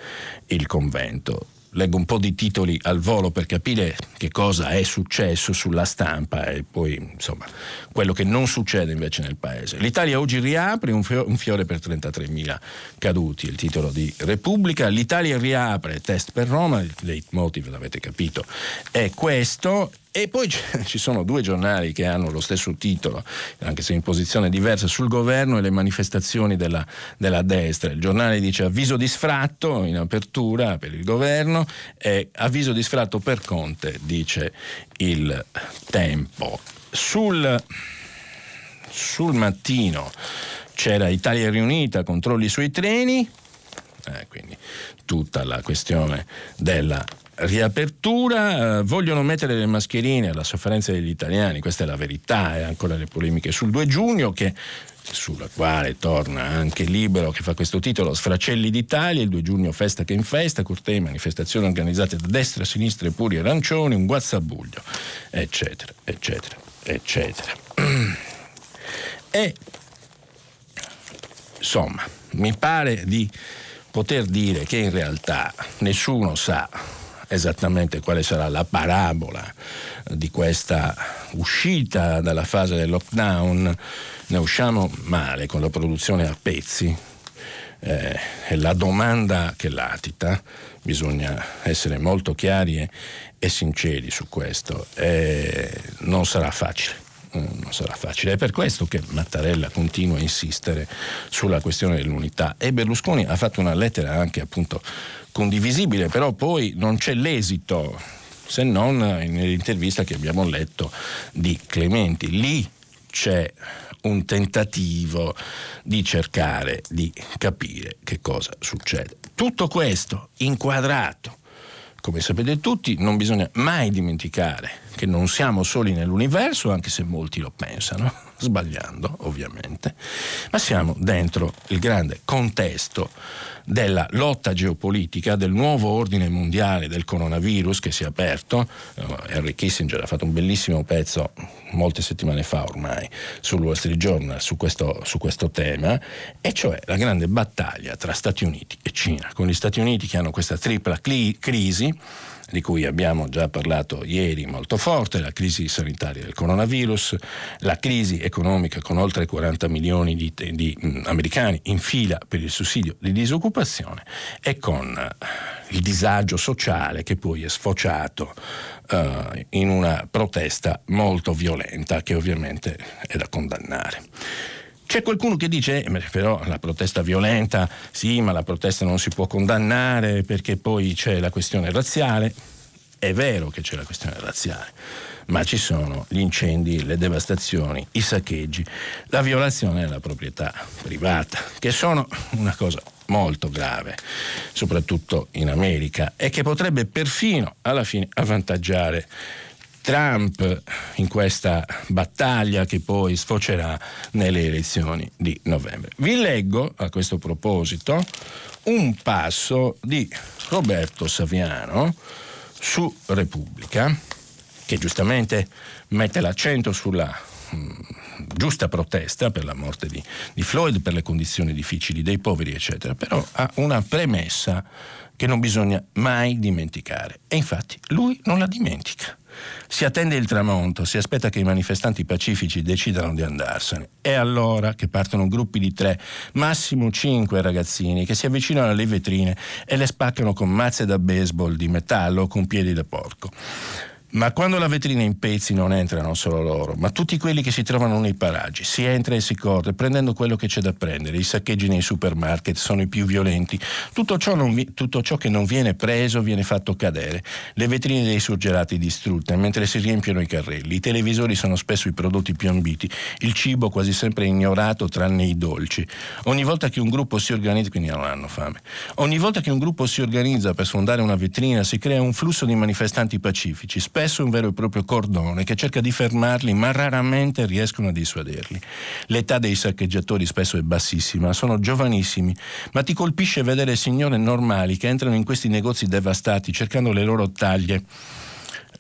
il convento. Leggo un po' di titoli al volo per capire che cosa è successo sulla stampa e poi insomma quello che non succede invece nel paese. L'Italia oggi riapre un, fiore per 33.000 caduti, il titolo di Repubblica. L'Italia riapre, test per Roma, il leitmotiv l'avete capito, è questo e poi *laughs* ci sono due giornali che hanno lo stesso titolo, anche se in posizione diversa, sul governo e le manifestazioni della, della destra. Il giornale dice avviso di sfratto in apertura per il governo e avviso di sfratto per Conte, dice il tempo. Sul, sul mattino c'era Italia riunita, controlli sui treni, eh, quindi tutta la questione della riapertura, eh, vogliono mettere le mascherine alla sofferenza degli italiani, questa è la verità, e ancora le polemiche sul 2 giugno che sulla quale torna anche Libero che fa questo titolo Sfracelli d'Italia, il 2 giugno festa che in festa, cortei, manifestazioni organizzate da destra, sinistra e puri arancioni, un guazzabuglio, eccetera, eccetera, eccetera. *clears throat* E insomma, mi pare di poter dire che in realtà nessuno sa esattamente quale sarà la parabola di questa uscita dalla fase del lockdown, ne usciamo male con la produzione a pezzi. Eh, è la domanda che latita, bisogna essere molto chiari e, e sinceri su questo, eh, non sarà facile non sarà facile. È per questo che Mattarella continua a insistere sulla questione dell'unità e Berlusconi ha fatto una lettera anche appunto condivisibile, però poi non c'è l'esito se non nell'intervista che abbiamo letto di Clementi. Lì c'è un tentativo di cercare di capire che cosa succede. Tutto questo inquadrato come sapete tutti, non bisogna mai dimenticare che non siamo soli nell'universo, anche se molti lo pensano, sbagliando ovviamente, ma siamo dentro il grande contesto della lotta geopolitica, del nuovo ordine mondiale del coronavirus che si è aperto. Uh, Henry Kissinger ha fatto un bellissimo pezzo molte settimane fa ormai sul Wall Street Journal su questo, su questo tema, e cioè la grande battaglia tra Stati Uniti e Cina, con gli Stati Uniti che hanno questa tripla crisi di cui abbiamo già parlato ieri molto forte, la crisi sanitaria del coronavirus, la crisi economica con oltre 40 milioni di, di mh, americani in fila per il sussidio di disoccupazione e con uh, il disagio sociale che poi è sfociato uh, in una protesta molto violenta che ovviamente è da condannare. C'è qualcuno che dice, eh, però la protesta violenta, sì, ma la protesta non si può condannare perché poi c'è la questione razziale. È vero che c'è la questione razziale, ma ci sono gli incendi, le devastazioni, i saccheggi, la violazione della proprietà privata, che sono una cosa molto grave, soprattutto in America, e che potrebbe perfino alla fine avvantaggiare Trump in questa battaglia che poi sfocerà nelle elezioni di novembre. Vi leggo a questo proposito un passo di Roberto Saviano su Repubblica, che giustamente mette l'accento sulla mh, mm, giusta protesta per la morte di, di Floyd, per le condizioni difficili dei poveri, eccetera, però ha una premessa che non bisogna mai dimenticare. E infatti lui non la dimentica. Si attende il tramonto, si aspetta che i manifestanti pacifici decidano di andarsene. È allora che partono gruppi di tre, massimo cinque ragazzini che si avvicinano alle vetrine e le spaccano con mazze da baseball di metallo o con piedi da porco. Ma quando la vetrina è in pezzi non entrano solo loro, ma tutti quelli che si trovano nei paraggi. Si entra e si corre, prendendo quello che c'è da prendere. I saccheggi nei supermarket sono i più violenti. Tutto ciò, vi- tutto ciò che non viene preso viene fatto cadere. Le vetrine dei surgelati distrutte, mentre si riempiono i carrelli. I televisori sono spesso i prodotti più ambiti. Il cibo quasi sempre ignorato, tranne i dolci. Ogni volta che un gruppo si organizza, quindi non hanno fame. Ogni volta che un gruppo si organizza per sfondare una vetrina, si crea un flusso di manifestanti pacifici spesso un vero e proprio cordone che cerca di fermarli, ma raramente riescono a dissuaderli. L'età dei saccheggiatori spesso è bassissima, sono giovanissimi, ma ti colpisce vedere signore normali che entrano in questi negozi devastati cercando le loro taglie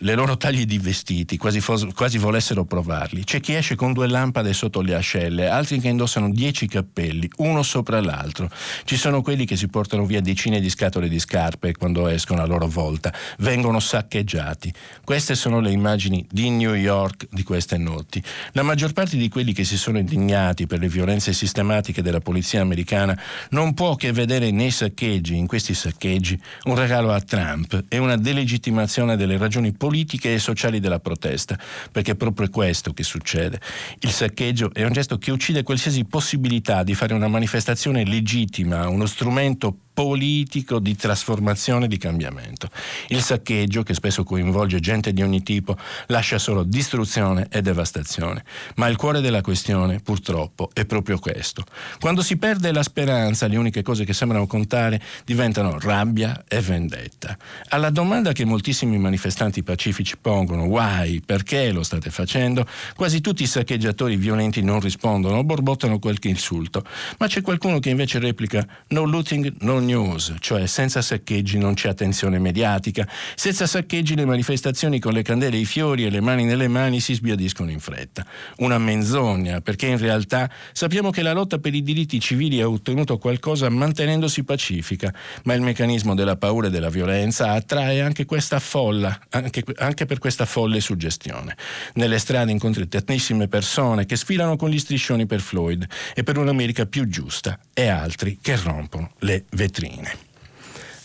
le loro taglie di vestiti, quasi, fos- quasi volessero provarli. C'è chi esce con due lampade sotto le ascelle, altri che indossano dieci cappelli, uno sopra l'altro. Ci sono quelli che si portano via decine di scatole di scarpe quando escono a loro volta, vengono saccheggiati. Queste sono le immagini di New York di queste notti. La maggior parte di quelli che si sono indignati per le violenze sistematiche della polizia americana non può che vedere nei saccheggi, in questi saccheggi, un regalo a Trump e una delegittimazione delle ragioni politiche e sociali della protesta, perché è proprio questo che succede. Il saccheggio è un gesto che uccide qualsiasi possibilità di fare una manifestazione legittima, uno strumento politico di trasformazione e di cambiamento. Il saccheggio, che spesso coinvolge gente di ogni tipo, lascia solo distruzione e devastazione. Ma il cuore della questione, purtroppo, è proprio questo. Quando si perde la speranza, le uniche cose che sembrano contare diventano rabbia e vendetta. Alla domanda che moltissimi manifestanti pacifici pongono, why, perché lo state facendo, quasi tutti i saccheggiatori violenti non rispondono o borbottano qualche insulto. Ma c'è qualcuno che invece replica, no looting, no news, cioè senza saccheggi non c'è attenzione mediatica, senza saccheggi le manifestazioni con le candele e i fiori e le mani nelle mani si sbiadiscono in fretta. Una menzogna, perché in realtà sappiamo che la lotta per i diritti civili ha ottenuto qualcosa mantenendosi pacifica, ma il meccanismo della paura e della violenza attrae anche questa folla, anche, anche per questa folle suggestione. Nelle strade incontri tantissime persone che sfilano con gli striscioni per Floyd e per un'America più giusta e altri che rompono le vetrine vetrine.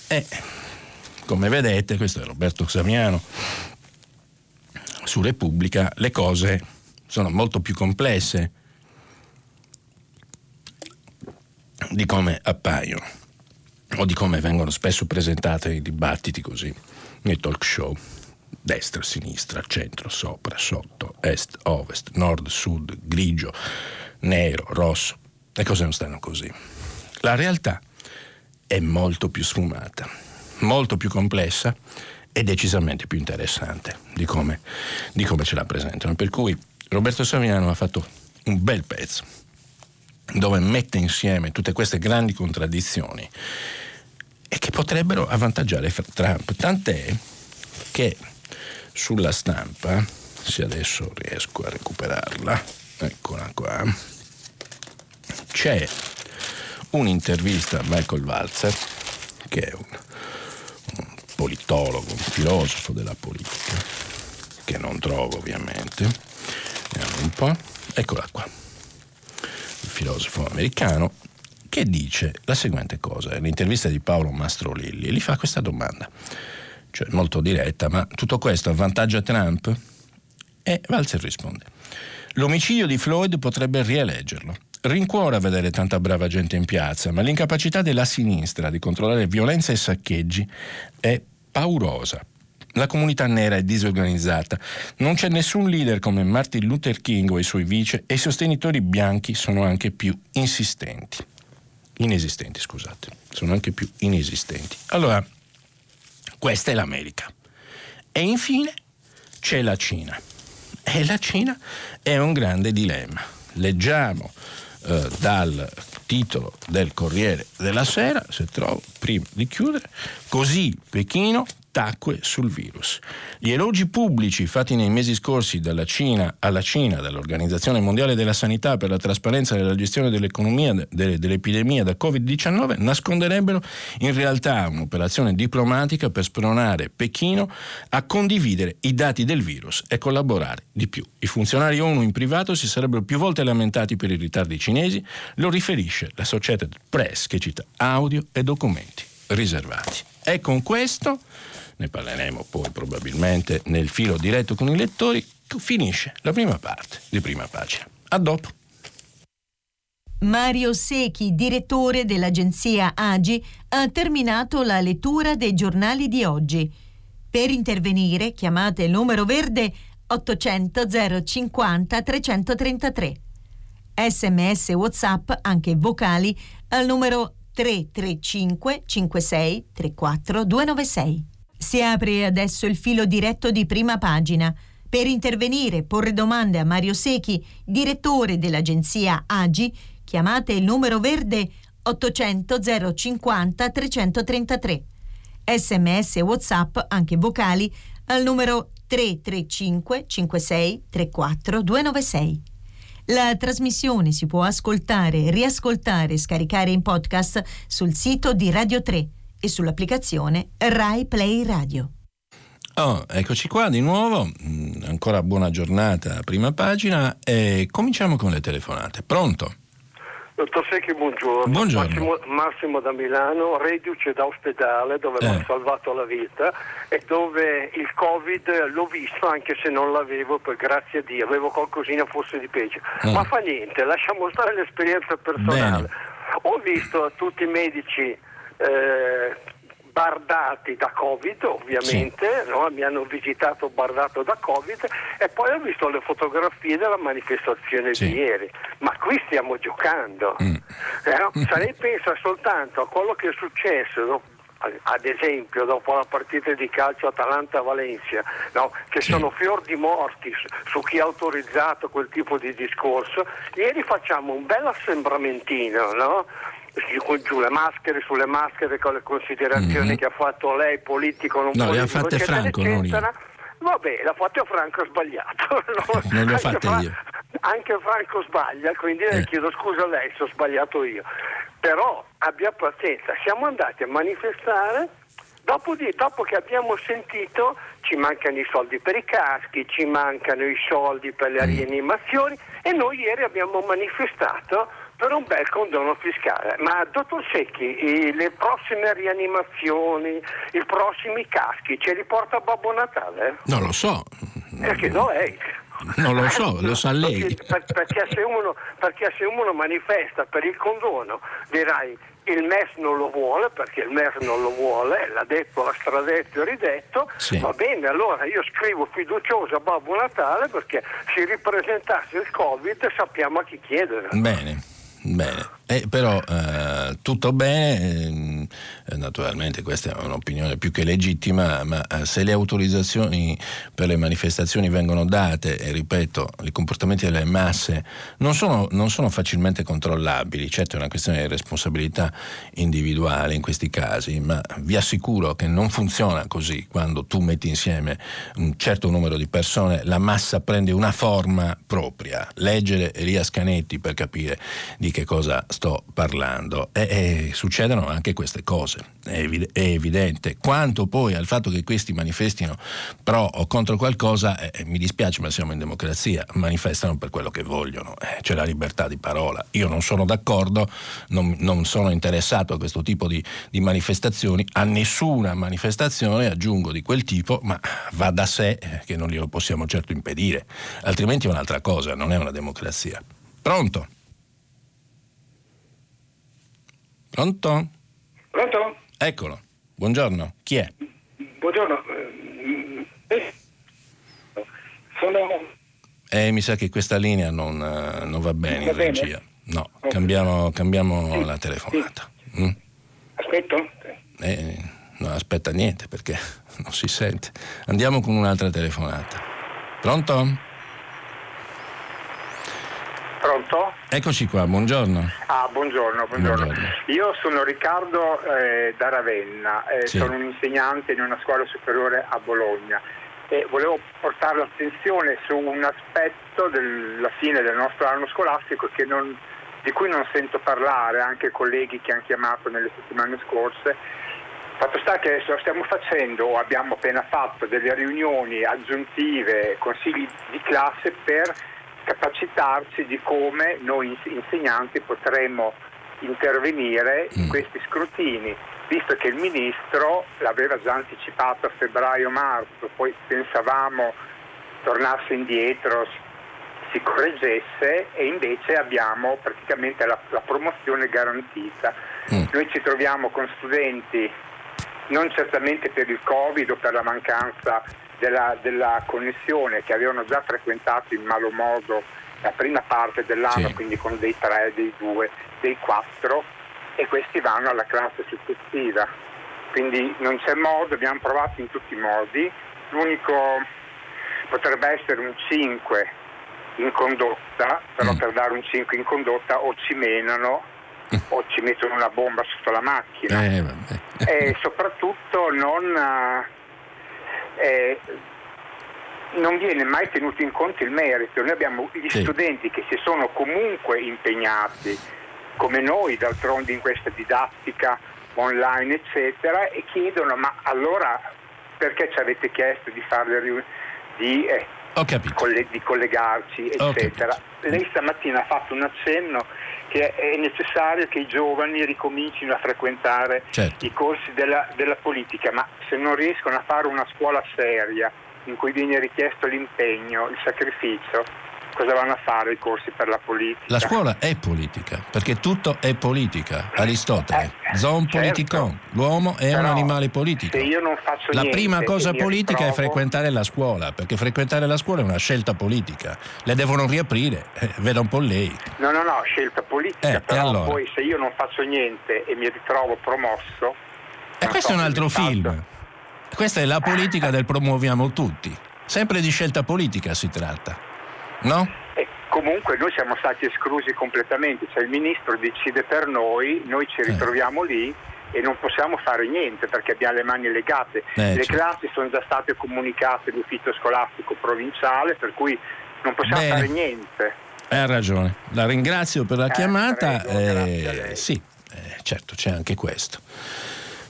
E come vedete, questo è Roberto Samiano, su Repubblica le cose sono molto più complesse di come appaiono o di come vengono spesso presentate nei dibattiti così, nei talk show. Destra, sinistra, centro, sopra, sotto, est, ovest, nord, sud, grigio, nero, rosso. Le cose non stanno così. La realtà è molto più sfumata, molto più complessa e decisamente più interessante di come, di come ce la presentano. Per cui Roberto Saviano ha fatto un bel pezzo dove mette insieme tutte queste grandi contraddizioni e che potrebbero avvantaggiare Trump, tant'è che sulla stampa, se adesso riesco a recuperarla, eccola qua, c'è un'intervista a Michael Walzer, che è un, un politologo, un filosofo della politica, che non trovo ovviamente, vediamo un po', eccola qua, il filosofo americano, che dice la seguente cosa, è l'intervista di Paolo Mastrolilli, e gli fa questa domanda, cioè molto diretta, ma tutto questo avvantaggia Trump? E Walzer risponde, l'omicidio di Floyd potrebbe rieleggerlo. Rincuora vedere tanta brava gente in piazza, ma l'incapacità della sinistra di controllare violenza e saccheggi è paurosa. La comunità nera è disorganizzata, non c'è nessun leader come Martin Luther King o i suoi vice e i sostenitori bianchi sono anche più insistenti. Inesistenti, scusate, sono anche più inesistenti. Allora, questa è l'America. E infine c'è la Cina. E la Cina è un grande dilemma. Leggiamo eh, dal titolo del Corriere della Sera, se trovo, prima di chiudere, così Pechino tacque sul virus. Gli elogi pubblici fatti nei mesi scorsi dalla Cina alla Cina, dall'Organizzazione Mondiale della Sanità per la trasparenza nella gestione dell'economia de, dell'epidemia da Covid-19 nasconderebbero in realtà un'operazione diplomatica per spronare Pechino a condividere i dati del virus e collaborare di più. I funzionari ONU in privato si sarebbero più volte lamentati per i ritardi cinesi, lo riferisce la Associated Press che cita audio e documenti riservati. E con questo ne parleremo poi probabilmente nel filo diretto con i lettori, finisce la prima parte di prima pagina. A dopo. Mario Secchi, direttore dell'agenzia AGI, ha terminato la lettura dei giornali di oggi. Per intervenire chiamate il numero verde 800 050 333. Sms WhatsApp, anche vocali, al numero 335 56 34 296. Si apre adesso il filo diretto di prima pagina. Per intervenire e porre domande a Mario Secchi, direttore dell'agenzia AGI, chiamate il numero verde 800 050 333. Sms e WhatsApp, anche vocali, al numero 335 56 34 296. La trasmissione si può ascoltare, riascoltare e scaricare in podcast sul sito di Radio 3 e sull'applicazione Rai Play Radio. Oh, eccoci qua di nuovo, mm, ancora buona giornata, prima pagina e cominciamo con le telefonate. Pronto? Dottor Secchi, buongiorno. Buongiorno. Massimo, Massimo da Milano, reduce da ospedale dove Eh. mi ha salvato la vita e dove il Covid l'ho visto anche se non l'avevo, poi grazie a Dio, avevo qualcosina forse di peggio. Mm. Ma fa niente, lasciamo stare l'esperienza personale. Ho visto tutti i medici eh, bardati da Covid, ovviamente, no? mi hanno visitato bardato da Covid e poi ho visto le fotografie della manifestazione Sì. di ieri. Ma qui stiamo giocando. Mm. Eh, no? Se lei pensa soltanto a quello che è successo, no? ad esempio dopo la partita di calcio Atalanta-Valencia, no? che Sì. sono fior di morti su, su chi ha autorizzato quel tipo di discorso, ieri facciamo un bel assembramentino, no? Giù le maschere sulle maschere con le considerazioni Mhm. che ha fatto lei, politico, non No, le ha politico, fatte eccetera, Franco, non io. eccetera. Vabbè, l'ha fatto Franco ha sbagliato. *laughs* no? Non le ho fatte io. Anche Franco sbaglia, quindi le Eh. chiedo scusa a lei se ho sbagliato io. Però abbia pazienza, siamo andati a manifestare, dopo, di- dopo che abbiamo sentito ci mancano i soldi per i caschi, ci mancano i soldi per le Mm. rianimazioni e noi ieri abbiamo manifestato per un bel condono fiscale. Ma dottor Secchi, i- le prossime rianimazioni, i prossimi caschi ce li porta Babbo Natale? Non lo so. A lei. Non lo so, lo sa lei. Perché, per- perché se uno, perché se uno manifesta per il condono dirai il MES non lo vuole perché il MES non lo vuole, l'ha detto, l'ha stradetto e ridetto, Sì. va bene, allora io scrivo fiducioso a Babbo Natale perché se ripresentasse il Covid sappiamo a chi chiedere. Bene, bene. Eh, però eh, tutto bene, ehm, eh, naturalmente questa è un'opinione più che legittima, ma eh, se le autorizzazioni per le manifestazioni vengono date, e ripeto, i comportamenti delle masse non sono, non sono facilmente controllabili, certo è una questione di responsabilità individuale in questi casi, ma vi assicuro che non funziona così quando tu metti insieme un certo numero di persone, la massa prende una forma propria. Leggere Elias Canetti per capire di che cosa sto parlando. E, e succedono anche queste cose, è, evi- è evidente. Quanto poi al fatto che questi manifestino pro o contro qualcosa, eh, mi dispiace ma siamo in democrazia, manifestano per quello che vogliono, eh, c'è la libertà di parola. Io non sono d'accordo, non, non sono interessato a questo tipo di, di manifestazioni, a nessuna manifestazione aggiungo di quel tipo, ma va da sé eh, che non glielo possiamo certo impedire, altrimenti è un'altra cosa, non è una democrazia. Pronto? Pronto? Pronto? Eccolo. Buongiorno. Chi è? Buongiorno. Eh, Sono... Eh, mi sa che questa linea non, eh, non va bene Va in bene? regia. No, Ok. cambiamo, cambiamo Sì, la telefonata. Mm? Aspetto? Eh, non aspetta niente perché *laughs* non si sente. Andiamo con un'altra telefonata. Pronto? Pronto? Eccoci qua, buongiorno. Ah, buongiorno, buongiorno. Buongiorno. Io sono Riccardo eh, da Ravenna, eh, Sì. sono un insegnante in una scuola superiore a Bologna e volevo portare l'attenzione su un aspetto della fine del nostro anno scolastico che non- di cui non sento parlare, anche colleghi che hanno chiamato nelle settimane scorse. Fatto sta che stiamo facendo o abbiamo appena fatto delle riunioni aggiuntive, consigli di classe per capacitarci di come noi ins- insegnanti potremmo intervenire in Mm. questi scrutini, visto che il ministro l'aveva già anticipato a febbraio-marzo, poi pensavamo tornasse indietro, si correggesse e invece abbiamo praticamente la, la promozione garantita. Mm. Noi ci troviamo con studenti non certamente per il Covid o per la mancanza della, della connessione che avevano già frequentato in malo modo la prima parte dell'anno, Sì. quindi con dei tre, dei due, dei quattro e questi vanno alla classe successiva. Quindi non c'è modo, abbiamo provato in tutti i modi, l'unico potrebbe essere un 5 in condotta, però Mm. per dare un 5 in condotta o ci menano *laughs* o ci mettono una bomba sotto la macchina Eh, e soprattutto non, eh, non viene mai tenuto in conto il merito. Noi abbiamo gli sì. studenti che si sono comunque impegnati, come noi d'altronde in questa didattica online, eccetera, e chiedono ma allora perché ci avete chiesto di farle riunioni? Di, eh, coll- di, collegarci, eccetera. Lei stamattina ha fatto un accenno che è necessario che i giovani ricomincino a frequentare certo. i corsi della, della politica, ma se non riescono a fare una scuola seria, in cui viene richiesto l'impegno, il sacrificio, cosa vanno a fare i corsi per la politica? La scuola è politica, perché tutto è politica. Aristotele, eh, zon certo. politicon, l'uomo è Però, un animale politico. Se io non faccio la niente, prima cosa politica ritrovo... è frequentare la scuola, perché frequentare la scuola è una scelta politica. Le devono riaprire, eh, veda un po' lei. No, no, no, scelta politica, eh, però allora? poi se io non faccio niente e mi ritrovo promosso... E questo so, è un altro film. Questa è la politica del promuoviamo tutti. Sempre di scelta politica si tratta, no? E comunque noi siamo stati esclusi completamente, cioè il ministro decide per noi, noi ci eh. ritroviamo eh. lì e non possiamo fare niente perché abbiamo le mani legate. Eh, le certo. classi sono già state comunicate all'ufficio scolastico provinciale, per cui non possiamo Bene. fare niente. Ha ragione, la ringrazio per la eh, chiamata. Prego, eh, sì, eh, certo, c'è anche questo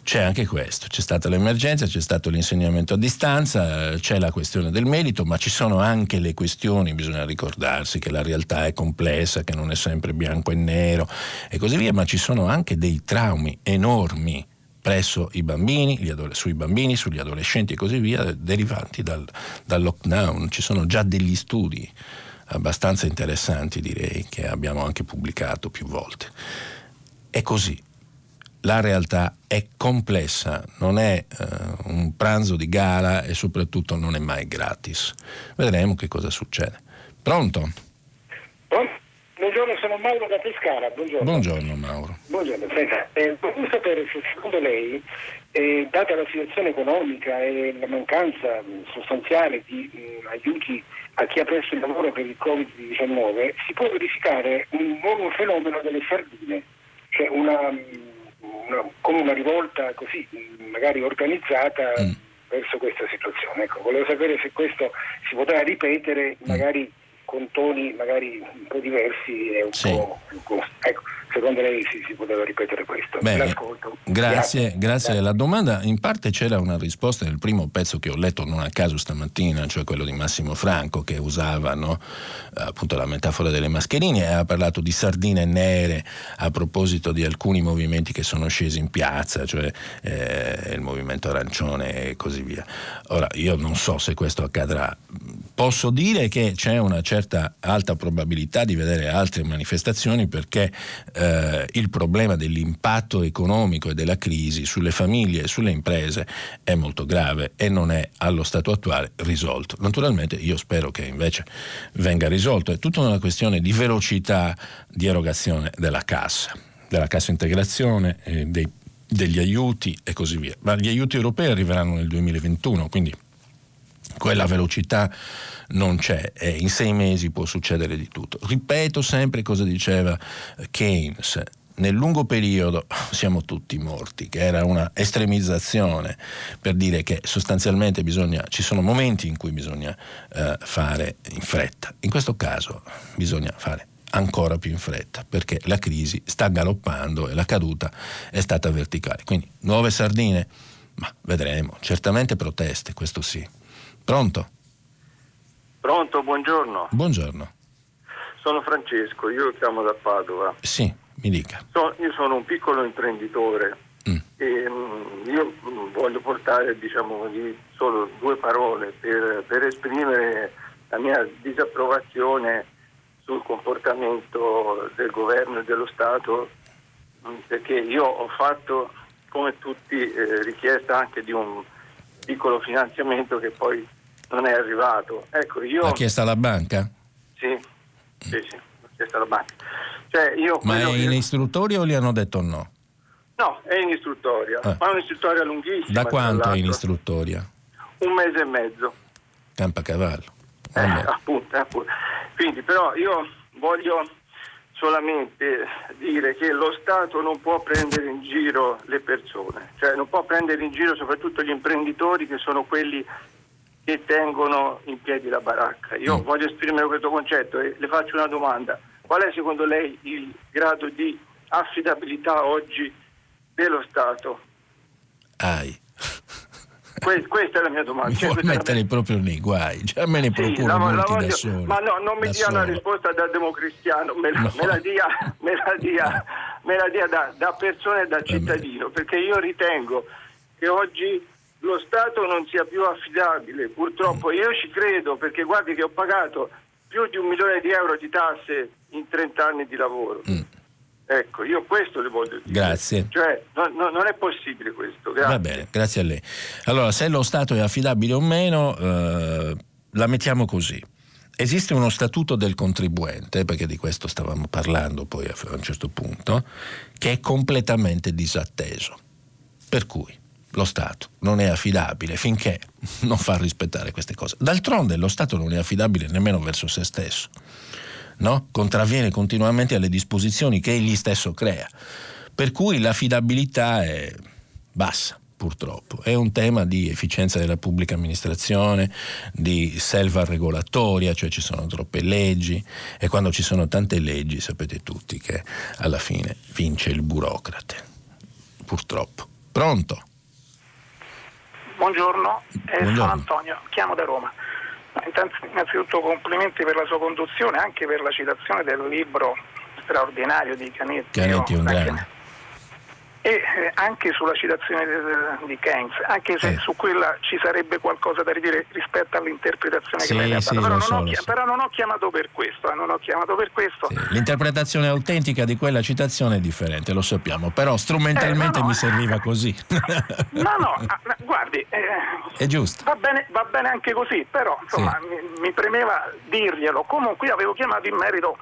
c'è anche questo, c'è stata l'emergenza, c'è stato l'insegnamento a distanza, c'è la questione del merito, ma ci sono anche le questioni, bisogna ricordarsi che la realtà è complessa, che non è sempre bianco e nero e così via, ma ci sono anche dei traumi enormi presso i bambini, sui bambini, sugli adolescenti e così via, derivanti dal, dal lockdown. Ci sono già degli studi abbastanza interessanti, direi, che abbiamo anche pubblicato più volte. È così, la realtà è complessa, non è uh, un pranzo di gala e soprattutto non è mai gratis. Vedremo che cosa succede. Pronto? Pronto? Buongiorno, sono Mauro da Pescara. Buongiorno. Buongiorno Mauro. Buongiorno, senta, eh, volevo sapere se secondo lei, eh, data la situazione economica e la mancanza sostanziale di mh, aiuti a chi ha perso il lavoro per il Covid-19, si può verificare un nuovo fenomeno delle sardine, cioè una una, come una rivolta così magari organizzata mm. verso questa situazione. Ecco, volevo sapere se questo si potrà ripetere mm. magari con toni magari un po' diversi e un sì. po'. Ecco, secondo lei si, si, poteva ripetere questo? Bene, grazie, grazie, grazie della domanda. In parte c'era una risposta nel primo pezzo che ho letto non a caso stamattina, cioè quello di Massimo Franco che usava no, appunto la metafora delle mascherine e ha parlato di sardine nere a proposito di alcuni movimenti che sono scesi in piazza, cioè eh, il movimento arancione e così via. Ora io non so se questo accadrà. Posso dire che c'è una certa alta probabilità di vedere altre manifestazioni perché eh, il problema dell'impatto economico e della crisi sulle famiglie e sulle imprese è molto grave e non è allo stato attuale risolto. Naturalmente io spero che invece venga risolto, è tutta una questione di velocità di erogazione della cassa, della cassa integrazione, eh, dei, degli aiuti e così via. Ma gli aiuti europei arriveranno nel 2021, quindi quella velocità non c'è e in sei mesi può succedere di tutto. Ripeto sempre cosa diceva Keynes. Nel lungo periodo siamo tutti morti, che era una estremizzazione per dire che sostanzialmente bisogna, ci sono momenti in cui bisogna eh, fare in fretta. In questo caso bisogna fare ancora più in fretta perché la crisi sta galoppando e la caduta è stata verticale. Quindi nuove sardine, ma vedremo, certamente proteste, questo sì. Pronto? Pronto, buongiorno. Buongiorno. Sono Francesco, io chiamo da Padova. Sì, mi dica. So, io sono un piccolo imprenditore mm. e mh, mm, io mh, mm, voglio portare diciamo, solo due parole per, per esprimere la mia disapprovazione sul comportamento del governo e dello Stato perché io ho fatto come tutti eh, richiesta anche di un piccolo finanziamento che poi non è arrivato. Ecco, io... L'ha chiesta la banca? Sì, sì, sì, l'ha chiesta la banca. Cioè, io ma è in che... istruttoria o gli hanno detto no? No, è in istruttoria, ah. ma è un'istruttoria lunghissima. Da quanto è in istruttoria? Un mese e mezzo. Campacavallo. Eh, *laughs* appunto, appunto. Quindi però io voglio solamente dire che lo Stato non può prendere in giro le persone, cioè non può prendere in giro soprattutto gli imprenditori che sono quelli che tengono in piedi la baracca. Io mm. voglio esprimere questo concetto e le faccio una domanda. Qual è secondo lei il grado di affidabilità oggi dello Stato? Ai. Que- questa è la mia domanda. Mi cioè, vuoi mettere mia... proprio nei guai, già me ne procuro sì, la, la voglio... da solo. Ma no, non mi dia una risposta da democristiano, me la, no. me la dia, me la dia, me la dia da, da, persona e da cittadino, perché io ritengo che oggi lo Stato non sia più affidabile, purtroppo io ci credo perché guardi che ho pagato più di un milione di euro di tasse in 30 anni di lavoro. Mm. Ecco, io questo le voglio dire. Grazie. Cioè, no, no, non è possibile questo. Grazie. Va bene, grazie a lei. Allora, se lo Stato è affidabile o meno, eh, la mettiamo così. Esiste uno statuto del contribuente, perché di questo stavamo parlando poi a un certo punto, che è completamente disatteso. Per cui lo Stato non è affidabile finché non fa rispettare queste cose. D'altronde lo Stato non è affidabile nemmeno verso se stesso, no? contravviene continuamente alle disposizioni che egli stesso crea, per cui l'affidabilità è bassa purtroppo. È un tema di efficienza della pubblica amministrazione, di selva regolatoria, cioè ci sono troppe leggi e quando ci sono tante leggi sapete tutti che alla fine vince il burocrate. Purtroppo. Pronto? Buongiorno, eh, Buongiorno. sono Antonio, chiamo da Roma. Innanzitutto complimenti per la sua conduzione, anche per la citazione del libro straordinario di Canetti. Canetti un grande e eh, anche sulla citazione di Keynes, anche se eh. su quella ci sarebbe qualcosa da ridire rispetto all'interpretazione sì, che lei ha sì, dato, però, so, non ho, però, non ho, chiamato per questo, eh, non ho chiamato per questo. Sì, l'interpretazione autentica di quella citazione è differente, lo sappiamo, però strumentalmente eh, no, mi serviva così. no, no, *laughs* ah, guardi, eh, è giusto. Va bene, va bene anche così, però insomma, mi, mi premeva dirglielo. Comunque io avevo chiamato in merito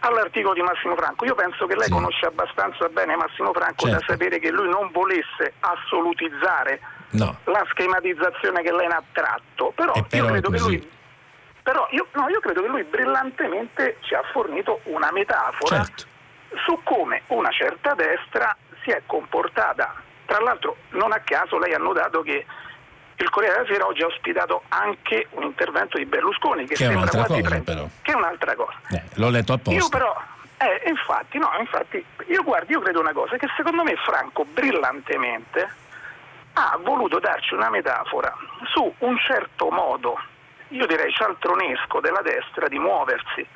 all'articolo di Massimo Franco. Io penso che lei sì. conosce abbastanza bene Massimo Franco certo. da sapere che lui non volesse assolutizzare no. la schematizzazione che lei ne ha tratto, però, però io credo che lui però io, no, io, credo che lui brillantemente ci ha fornito una metafora certo. su come una certa destra si è comportata. Tra l'altro non a caso lei ha notato che il Corriere della Sera oggi ha ospitato anche un intervento di Berlusconi che, che sembra quasi cosa, però. che è un'altra cosa. Eh, l'ho letto apposta. Io però eh, infatti, no, infatti, io guardo, io credo una cosa, che secondo me Franco brillantemente ha voluto darci una metafora su un certo modo, io direi cialtronesco della destra di muoversi.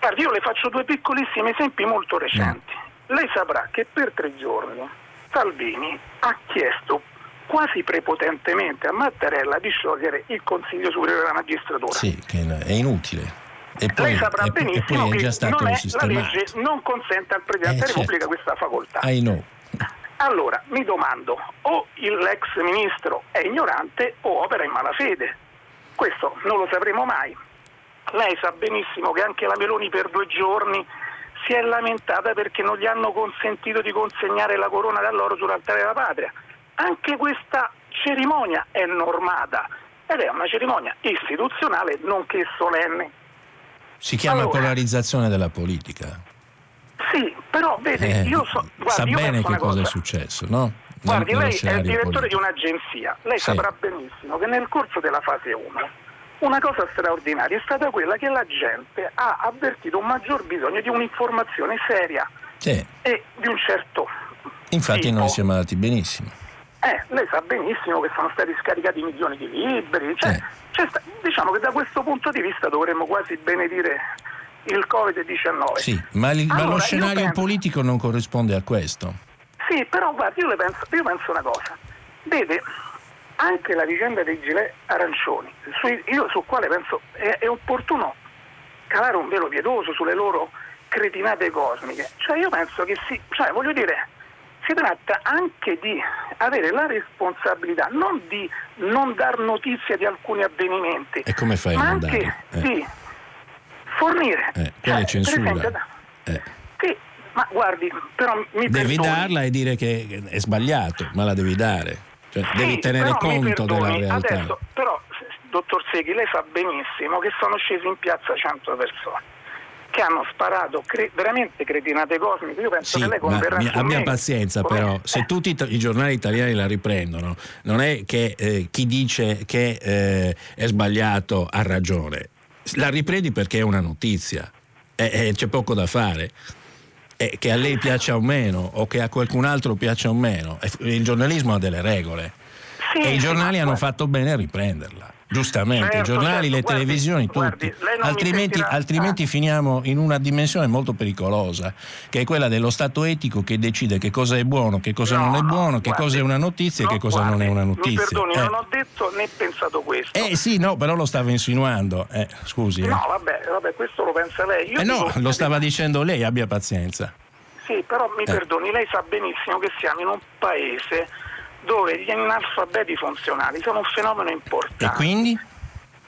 Guardi, io le faccio due piccolissimi esempi molto recenti. Mm. Lei saprà che per tre giorni Salvini ha chiesto quasi prepotentemente a Mattarella di sciogliere il Consiglio Superiore della Magistratura. Sì, che è inutile. E poi, Lei saprà e, benissimo e che non è, la legge non consente al Presidente eh, della Repubblica certo. questa facoltà. I know. Allora, mi domando, o l'ex ministro è ignorante o opera in malafede. Questo non lo sapremo mai. Lei sa benissimo che anche la Meloni per due giorni si è lamentata perché non gli hanno consentito di consegnare la corona d'alloro sull'altare della patria anche questa cerimonia è normata ed è una cerimonia istituzionale nonché solenne. Si chiama allora, polarizzazione della politica. Sì, però vede, eh, io so, guardi, sa io bene che cosa, cosa è successo, no? Guardi, lei è il direttore politico. di un'agenzia, lei sì. saprà benissimo che nel corso della fase 1 una cosa straordinaria è stata quella che la gente ha avvertito un maggior bisogno di un'informazione seria sì. e di un certo Infatti tipo. noi siamo andati benissimo. Eh, lei sa benissimo che sono stati scaricati milioni di libri, cioè, eh. cioè, diciamo che da questo punto di vista dovremmo quasi benedire il Covid-19. Sì, ma, il, allora, ma lo scenario penso, politico non corrisponde a questo. Sì, però guarda, io, penso, io penso una cosa. Vede, anche la vicenda dei gilet arancioni, su, io su quale penso è, è opportuno calare un velo pietoso sulle loro cretinate cosmiche. Cioè io penso che sì, cioè voglio dire si tratta anche di avere la responsabilità non di non dar notizia di alcuni avvenimenti, e come fai ma a anche eh. di fornire. Eh, quella cioè, è censura. Esempio, eh. Sì, ma guardi, però mi Devi perdoni. darla e dire che è sbagliato, ma la devi dare. Cioè, sì, devi tenere conto della realtà. Adesso, però, dottor Seghi, lei sa benissimo che sono scesi in piazza 100 persone che hanno sparato cre- veramente cretinate cosmiche. Io penso sì, che lei converrà con abbia me. pazienza Come- però, se Eh, tutti i- i giornali italiani la riprendono, non è che eh, chi dice che eh, è sbagliato ha ragione, la riprendi perché è una notizia c'è poco da fare. Che a lei piaccia o meno, o che a qualcun altro piaccia o meno, il giornalismo ha delle regole sì, e i giornali hanno fatto bene a riprenderla. Giustamente, Certo, i giornali, certo, le guardi, televisioni, guardi, tutti. mi Altrimenti, altrimenti ah. finiamo in una dimensione molto pericolosa, che è quella dello Stato etico che decide che cosa è buono, che cosa No, non è no, buono, che guardi, cosa è una notizia no, e che cosa non è una Mi notizia. perdoni, Eh. non ho detto né pensato questo. Eh sì, no, però lo stava insinuando. Eh, scusi. eh. No, vabbè, vabbè, questo lo pensa lei. Io Eh no, lo stava dicendo lei, abbia pazienza. Sì, però mi Eh. perdoni, lei sa benissimo che siamo in un paese dove gli analfabeti funzionali sono un fenomeno importante. E quindi?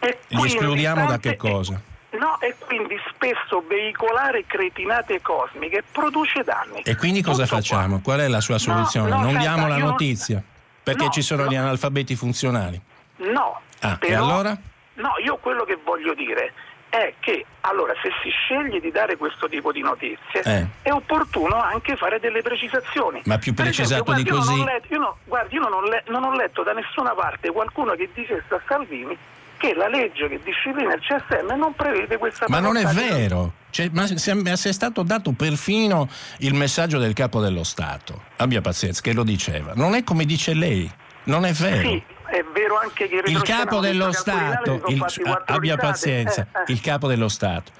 E Li quindi escludiamo da che cosa? No, e quindi spesso veicolare cretinate cosmiche produce danni. E quindi cosa Tutto qua. facciamo? Qual è la sua soluzione? no, non senta, diamo la non- notizia? Perché No, ci sono no. gli analfabeti funzionali. No. Ah, e però- allora? No, io quello che voglio dire è che allora se si sceglie di dare questo tipo di notizie Eh. è opportuno anche fare delle precisazioni. Ma più esempio, precisato di io così? letto- io no- guardi, io non ho, le- non ho letto da nessuna parte qualcuno che dicesse a Salvini che la legge che disciplina il CSM non prevede questa Ma non è vero. Cioè, ma se, ma se è stato dato perfino il messaggio del capo dello Stato, abbia pazienza, che lo diceva. Non è come dice lei, non è vero. Sì, è vero anche che il capo dello Stato, il- abbia risate. pazienza, Eh, eh. il capo dello Stato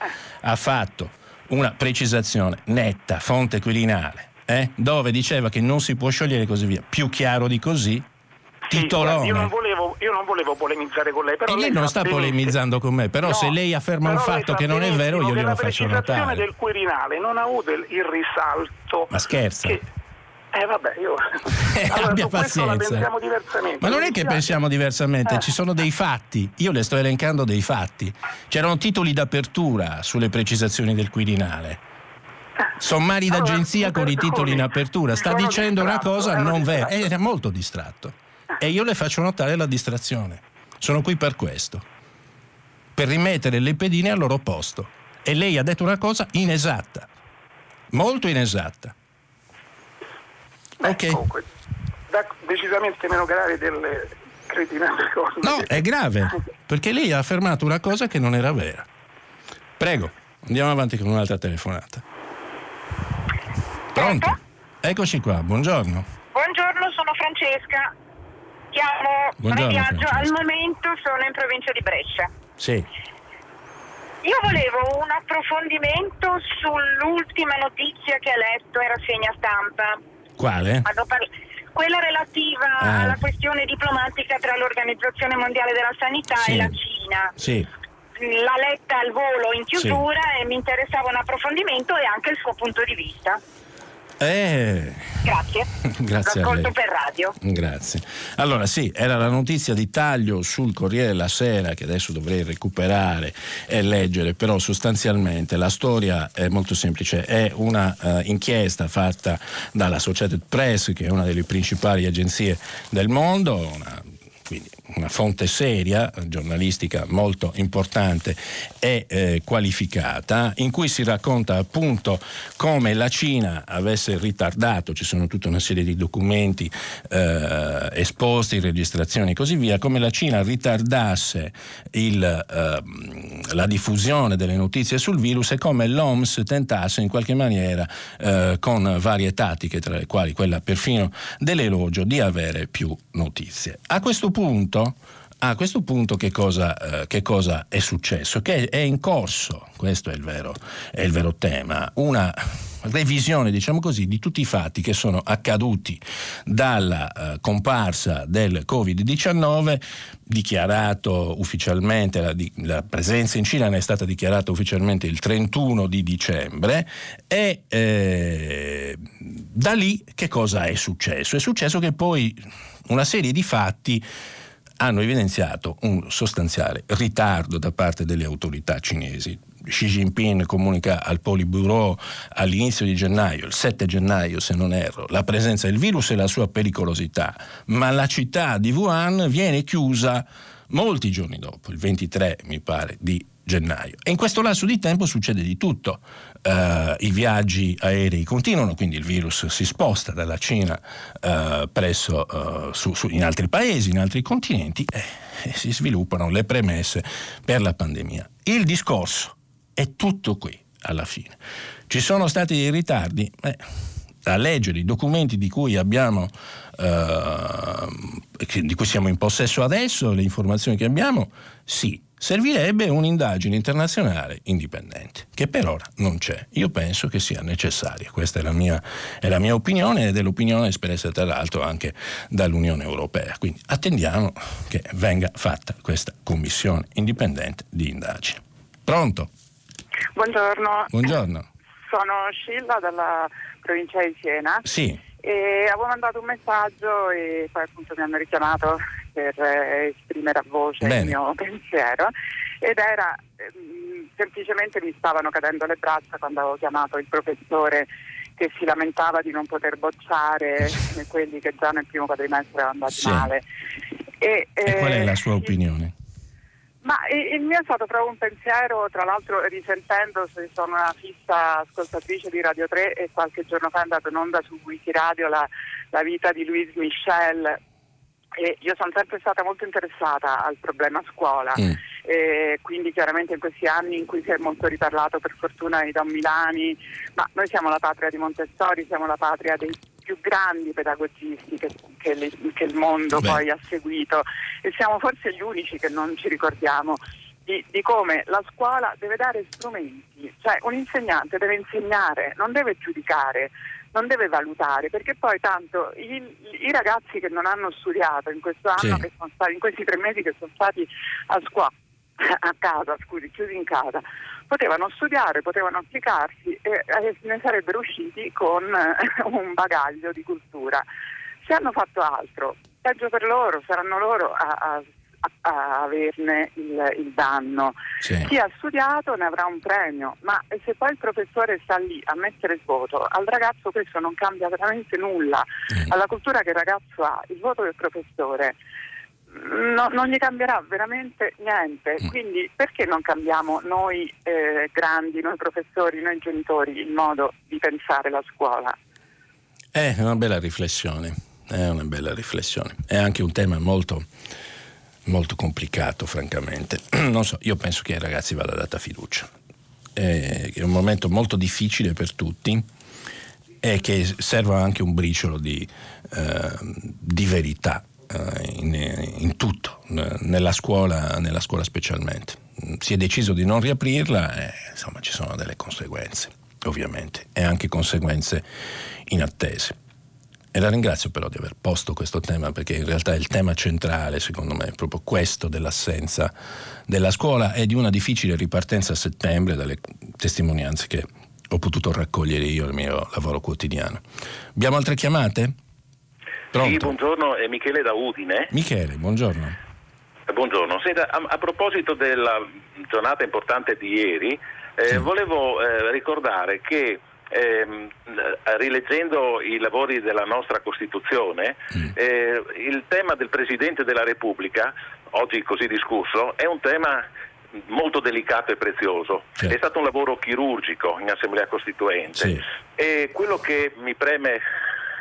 ha fatto una precisazione netta, fonte Quirinale, eh, dove diceva che non si può sciogliere e così via. Più chiaro di così, Sì, io, non volevo, io non volevo polemizzare con lei, però E lei lei non sta benissimo- polemizzando con me, però No, se lei afferma un fatto che non è vero, io glielo faccio La precisazione notare. del Quirinale non ha avuto il, il risalto. Ma scherza. che- Eh vabbè, io. *laughs* allora, abbia pazienza. Ma non è che pensiamo diversamente, Eh. ci sono dei fatti. Io le sto elencando dei fatti. C'erano titoli d'apertura sulle precisazioni del Quirinale. Sommari Allora, d'agenzia con i titoli in apertura. Sta dicendo una cosa ero non vera. Era molto distratto. E io le faccio notare la distrazione. Sono qui per questo. Per rimettere le pedine al loro posto. E lei ha detto una cosa inesatta. Molto inesatta. Ok. comunque, da- decisamente meno grave delle cretinate cose. No, è grave, perché lei ha affermato una cosa che non era vera. Prego, andiamo avanti con un'altra telefonata. Pronto? Eccoci qua, buongiorno. Buongiorno, sono Francesca. Chiamo Buongiorno, Viaggio. Francesca. Al momento sono in provincia di Brescia. Sì, Io volevo un approfondimento sull'ultima notizia che ha letto in rassegna stampa. Quale? Quella relativa Ah. alla questione diplomatica tra l'Organizzazione Mondiale della Sanità Sì. e la Cina. Sì, L'ha letta al volo in chiusura e mi interessava un approfondimento e anche il suo punto di vista. Eh, Grazie. *laughs* Grazie L'ascolto per radio. Grazie. Allora sì, era la notizia di taglio sul Corriere della Sera che adesso dovrei recuperare e leggere, però sostanzialmente la storia è molto semplice, è una eh, inchiesta fatta dall'Associated Press che è una delle principali agenzie del mondo, una quindi una fonte seria, giornalistica molto importante e eh, qualificata, in cui si racconta appunto come la Cina avesse ritardato, ci sono tutta una serie di documenti eh, esposti, registrazioni e così via, come la Cina ritardasse il, ehm, la diffusione delle notizie sul virus e come l'OMS tentasse in qualche maniera, eh, con varie tattiche, tra le quali quella perfino dell'elogio, di avere più notizie. A questo punto a questo punto che cosa, eh, che cosa è successo? Che è in corso, questo è il vero, è il vero tema, una revisione, diciamo così, di tutti i fatti che sono accaduti dalla eh, comparsa del Covid-19, dichiarato ufficialmente, la, di- la presenza in Cina ne è stata dichiarata ufficialmente il 31 di dicembre e eh, da lì che cosa è successo? È successo che poi una serie di fatti hanno evidenziato un sostanziale ritardo da parte delle autorità cinesi. Xi Jinping comunica al Politburo all'inizio di gennaio, il 7 gennaio se non erro, la presenza del virus e la sua pericolosità, ma la città di Wuhan viene chiusa molti giorni dopo, il 23 mi pare di gennaio. E in questo lasso di tempo succede di tutto. Uh, I viaggi aerei continuano, quindi il virus si sposta dalla Cina uh, presso, uh, su, su, in altri paesi, in altri continenti e, si sviluppano le premesse per la pandemia. Il discorso è tutto qui alla fine. Ci sono stati dei ritardi? Eh, a leggere i documenti di cui abbiamo eh, di cui siamo in possesso adesso, le informazioni che abbiamo, sì, servirebbe un'indagine internazionale indipendente, che per ora non c'è. Io penso che sia necessaria, questa è la mia, è la mia opinione ed è l'opinione espressa tra l'altro anche dall'Unione Europea. Quindi attendiamo che venga fatta questa commissione indipendente di indagine. Pronto? Buongiorno. Buongiorno. Sono Scilla dalla provincia di Siena. Sì. E avevo mandato un messaggio e poi appunto mi hanno richiamato per eh, esprimere a voce Bene. il mio *laughs* pensiero ed era ehm, semplicemente mi stavano cadendo le braccia quando avevo chiamato il professore che si lamentava di non poter bocciare *laughs* quelli che già nel primo quadrimestre erano andati sì. male. E, e qual è la sua opinione? Ma il mio è stato proprio un pensiero, tra l'altro risentendo, sono una fissa ascoltatrice di Radio 3 e qualche giorno fa è andato in onda su Wikiradio la, la vita di Louise Michel e io sono sempre stata molto interessata al problema scuola, mm. e quindi chiaramente in questi anni in cui si è molto riparlato per fortuna di Don Milani, ma noi siamo la patria di Montessori, siamo la patria dei più grandi pedagogisti che, che, le, che il mondo Beh. poi ha seguito e siamo forse gli unici che non ci ricordiamo di, di, come la scuola deve dare strumenti, cioè un insegnante deve insegnare, non deve giudicare, non deve valutare, perché poi tanto i, i ragazzi che non hanno studiato in questo anno, sì. che sono stati, in questi tre mesi che sono stati a scuola, *laughs* a casa, scusi, chiusi in casa, potevano studiare, potevano applicarsi e, e ne sarebbero usciti con eh, *laughs* un bagaglio di cultura. Se hanno fatto altro, peggio per loro, saranno loro a, a a, averne il, il danno. Sì. Chi ha studiato ne avrà un premio, ma se poi il professore sta lì a mettere il voto, al ragazzo questo non cambia veramente nulla. Mm. Alla cultura che il ragazzo ha, il voto del professore no, non gli cambierà veramente niente. Mm. Quindi perché non cambiamo noi eh, grandi, noi professori, noi genitori il modo di pensare la scuola? È una bella riflessione, è una bella riflessione. È anche un tema molto, molto complicato, francamente. *clears throat* So, io penso che ai ragazzi vada data fiducia. È un momento molto difficile per tutti e che serva anche un briciolo di, eh, di verità eh, in, in, tutto, nella scuola, nella scuola, specialmente. Si è deciso di non riaprirla e insomma ci sono delle conseguenze, ovviamente, e anche conseguenze inattese. E la ringrazio però di aver posto questo tema perché in realtà il tema centrale, secondo me, è proprio questo dell'assenza della scuola e di una difficile ripartenza a settembre dalle testimonianze che ho potuto raccogliere io nel mio lavoro quotidiano. Abbiamo altre chiamate? Pronto? Sì, buongiorno, è Michele da Udine. Michele, buongiorno. Eh, buongiorno, Senta, a, a, proposito della giornata importante di ieri, eh, volevo eh, ricordare che ehm, rileggendo i lavori della nostra Costituzione, mm. eh, il tema del Presidente della Repubblica, oggi così discusso, è un tema molto delicato e prezioso. Certo. È stato un lavoro chirurgico in Assemblea Costituente sì. e quello che mi preme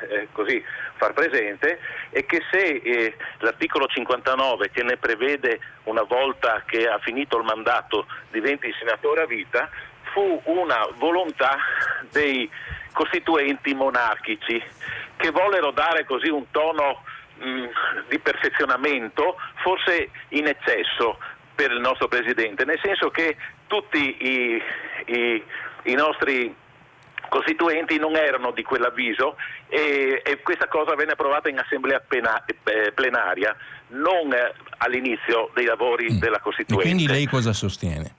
eh, così far presente è che se eh, l'articolo 59 che ne prevede una volta che ha finito il mandato diventi senatore a vita fu una volontà dei costituenti monarchici che vollero dare così un tono mh, mm, di perfezionamento forse in eccesso per il nostro Presidente, nel senso che tutti i, i, i nostri costituenti non erano di quell'avviso e, e questa cosa venne approvata in assemblea pena, eh, plenaria, non eh, all'inizio dei lavori mm. della Costituente. E quindi lei cosa sostiene?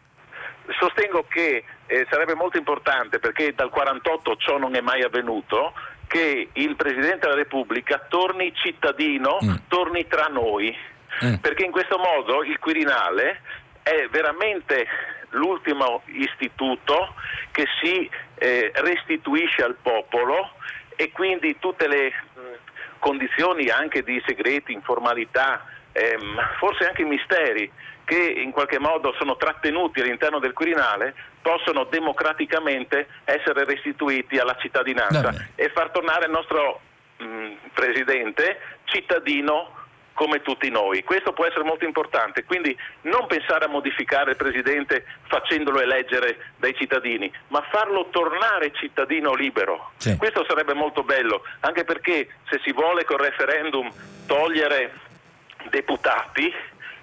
Sostengo che eh, sarebbe molto importante, perché dal 48 ciò non è mai avvenuto, che il Presidente della Repubblica torni cittadino, mm. torni tra noi, mm. perché in questo modo il Quirinale è veramente l'ultimo istituto che si eh, restituisce al popolo e quindi tutte le mh, condizioni anche di segreti, informalità ehm, forse anche misteri che in qualche modo sono trattenuti all'interno del Quirinale possono democraticamente essere restituiti alla cittadinanza e far tornare il nostro mh, Presidente cittadino come tutti noi. Questo può essere molto importante, quindi non pensare a modificare il Presidente facendolo eleggere dai cittadini, ma farlo tornare cittadino libero. Sì. Questo sarebbe molto bello, anche perché se si vuole col referendum togliere deputati,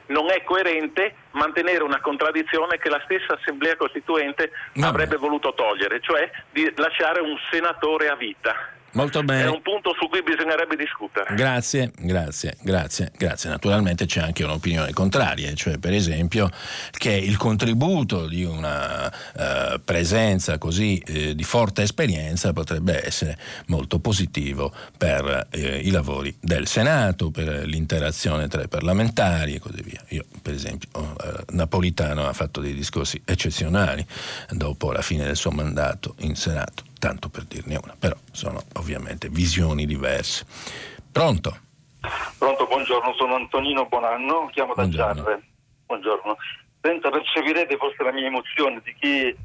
non è coerente mantenere una contraddizione che la stessa Assemblea Costituente Vabbè. avrebbe voluto togliere, cioè di lasciare un senatore a vita. Molto È bene. un punto su cui bisognerebbe discutere. Grazie, grazie, grazie, grazie. Naturalmente c'è anche un'opinione contraria, cioè per esempio che il contributo di una eh, presenza così eh, di forte esperienza potrebbe essere molto positivo per eh, i lavori del Senato, per l'interazione tra i parlamentari e così via. Io per esempio oh, eh, Napolitano ha fatto dei discorsi eccezionali dopo la fine del suo mandato in Senato, tanto per dirne una, però sono ovviamente visioni diverse. Pronto? Pronto, buongiorno, sono Antonino Bonanno, chiamo da Buongiorno. Giarre. Buongiorno. Penso percepirete forse la mia emozione di chi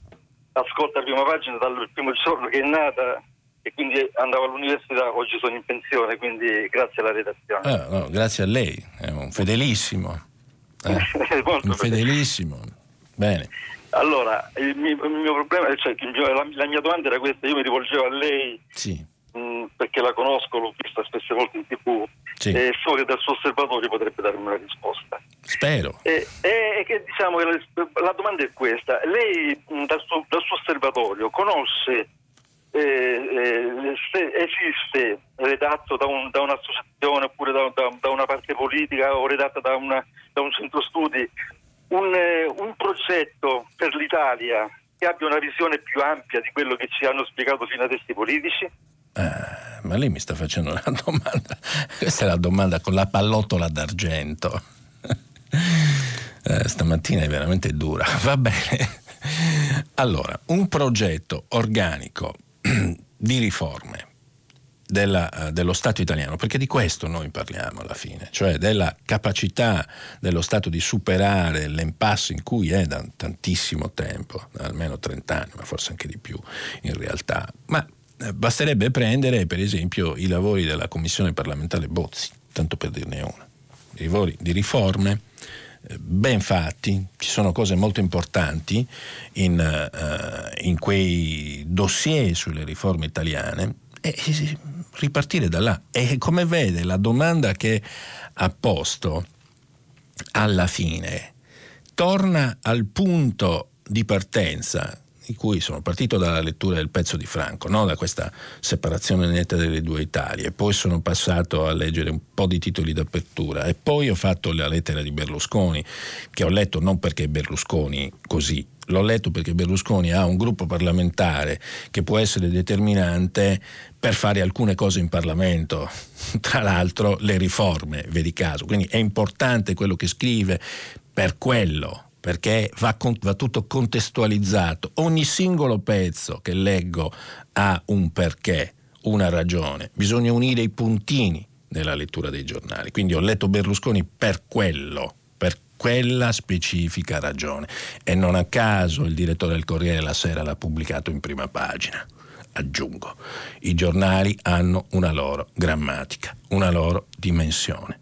ascolta la prima pagina dal primo giorno che è nata e quindi andavo all'università, oggi sono in pensione, quindi grazie alla redazione. Ah, no, grazie a lei, è un fedelissimo. eh, *laughs* un fedelissimo. Bene. Allora, il mio, il mio problema, cioè il mio- la, la mia domanda era questa, io mi rivolgevo a lei Sì. mh, perché la conosco, l'ho vista spesse volte in tv Sì. e so che dal suo osservatorio potrebbe darmi una risposta. Spero. E, e che diciamo la, la domanda è questa: lei mh, dal suo, dal suo osservatorio conosce, eh, eh, se esiste redatto da, un- da un'associazione oppure da, da- da una parte politica o redatta da, una- da un centro studi un, eh, un progetto per l'Italia che abbia una visione più ampia di quello che ci hanno spiegato fino adesso i politici? Ah, ma lei mi sta facendo una domanda. *laughs* Questa è la domanda con la pallottola d'argento. Eh, stamattina è veramente dura. *laughs* Va bene. Allora, un progetto organico *clears throat* di riforme della, eh, dello Stato italiano, perché di questo noi parliamo alla fine, cioè della capacità dello Stato di superare l'impasse in cui è da tantissimo tempo, da almeno 30 anni, ma forse anche di più in realtà. Ma eh, basterebbe prendere per esempio i lavori della Commissione parlamentare Bozzi, tanto per dirne una, i lavori di riforme eh, ben fatti, ci sono cose molto importanti in, eh, in quei dossier sulle riforme italiane e ripartire da là. E come vede la domanda che ha posto alla fine torna al punto di partenza di cui sono partito dalla lettura del pezzo di Franco, no? da questa separazione netta delle due Italie, poi sono passato a leggere un po' di titoli d'apertura. E poi ho fatto la lettera di Berlusconi, che ho letto non perché Berlusconi così, l'ho letto perché Berlusconi ha un gruppo parlamentare che può essere determinante per fare alcune cose in Parlamento, *laughs* tra l'altro le riforme, vedi caso, quindi è importante quello che scrive per quello perché va, con- va tutto contestualizzato. Ogni singolo pezzo che leggo ha un perché, una ragione. Bisogna unire i puntini nella lettura dei giornali. Quindi ho letto Berlusconi per quello, per quella specifica ragione. E non a caso il direttore del Corriere la Sera l'ha pubblicato in prima pagina. Aggiungo, i giornali hanno una loro grammatica, una loro dimensione.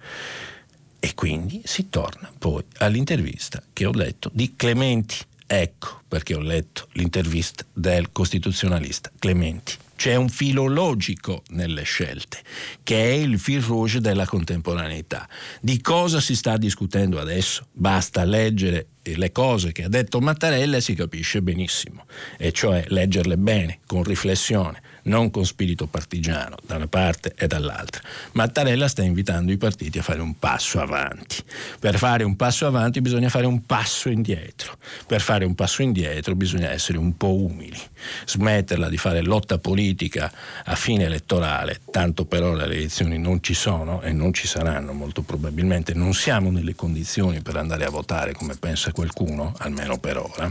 E quindi si torna poi all'intervista che ho letto di Clementi. Ecco perché ho letto l'intervista del costituzionalista Clementi. C'è un filo logico nelle scelte, che è il fil rouge della contemporaneità. Di cosa si sta discutendo adesso? Basta leggere le cose che ha detto Mattarella e si capisce benissimo, e cioè leggerle bene, con riflessione, non con spirito partigiano da una parte e dall'altra. Mattarella sta invitando i partiti a fare un passo avanti. Per fare un passo avanti bisogna fare un passo indietro. Per fare un passo indietro bisogna essere un po' umili, smetterla di fare lotta politica a fine elettorale, tanto per ora le elezioni non ci sono e non ci saranno molto probabilmente, non siamo nelle condizioni per andare a votare come pensa qualcuno, almeno per ora.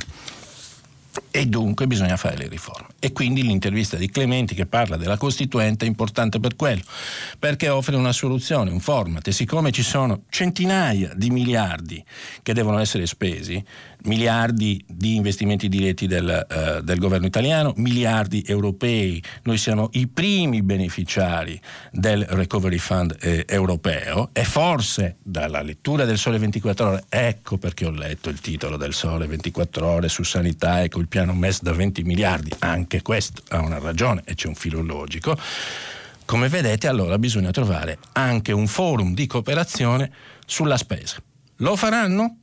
E dunque bisogna fare le riforme. E quindi l'intervista di Clementi che parla della Costituente è importante per quello, perché offre una soluzione, un format e siccome ci sono centinaia di miliardi che devono essere spesi, miliardi di investimenti diretti del, uh, del, governo italiano, miliardi europei. Noi siamo i primi beneficiari del Recovery Fund eh, europeo e forse dalla lettura del Sole 24 ore, ecco perché ho letto il titolo del Sole 24 ore su sanità e col piano MES da 20 miliardi, anche questo ha una ragione e c'è un filo logico. Come vedete allora bisogna trovare anche un forum di cooperazione sulla spesa. Lo faranno?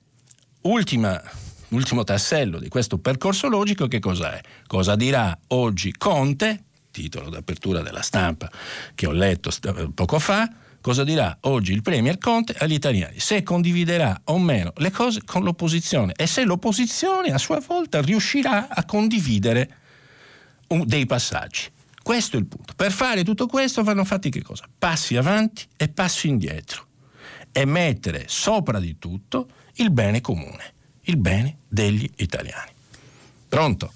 Ultima l'ultimo tassello di questo percorso logico che cos'è? Cosa dirà oggi Conte, titolo d'apertura della stampa che ho letto poco fa, cosa dirà oggi il Premier Conte agli italiani, se condividerà o meno le cose con l'opposizione e se l'opposizione a sua volta riuscirà a condividere dei passaggi. Questo è il punto. Per fare tutto questo vanno fatti che cosa? Passi avanti e passi indietro e mettere sopra di tutto il bene comune il bene degli italiani. Pronto?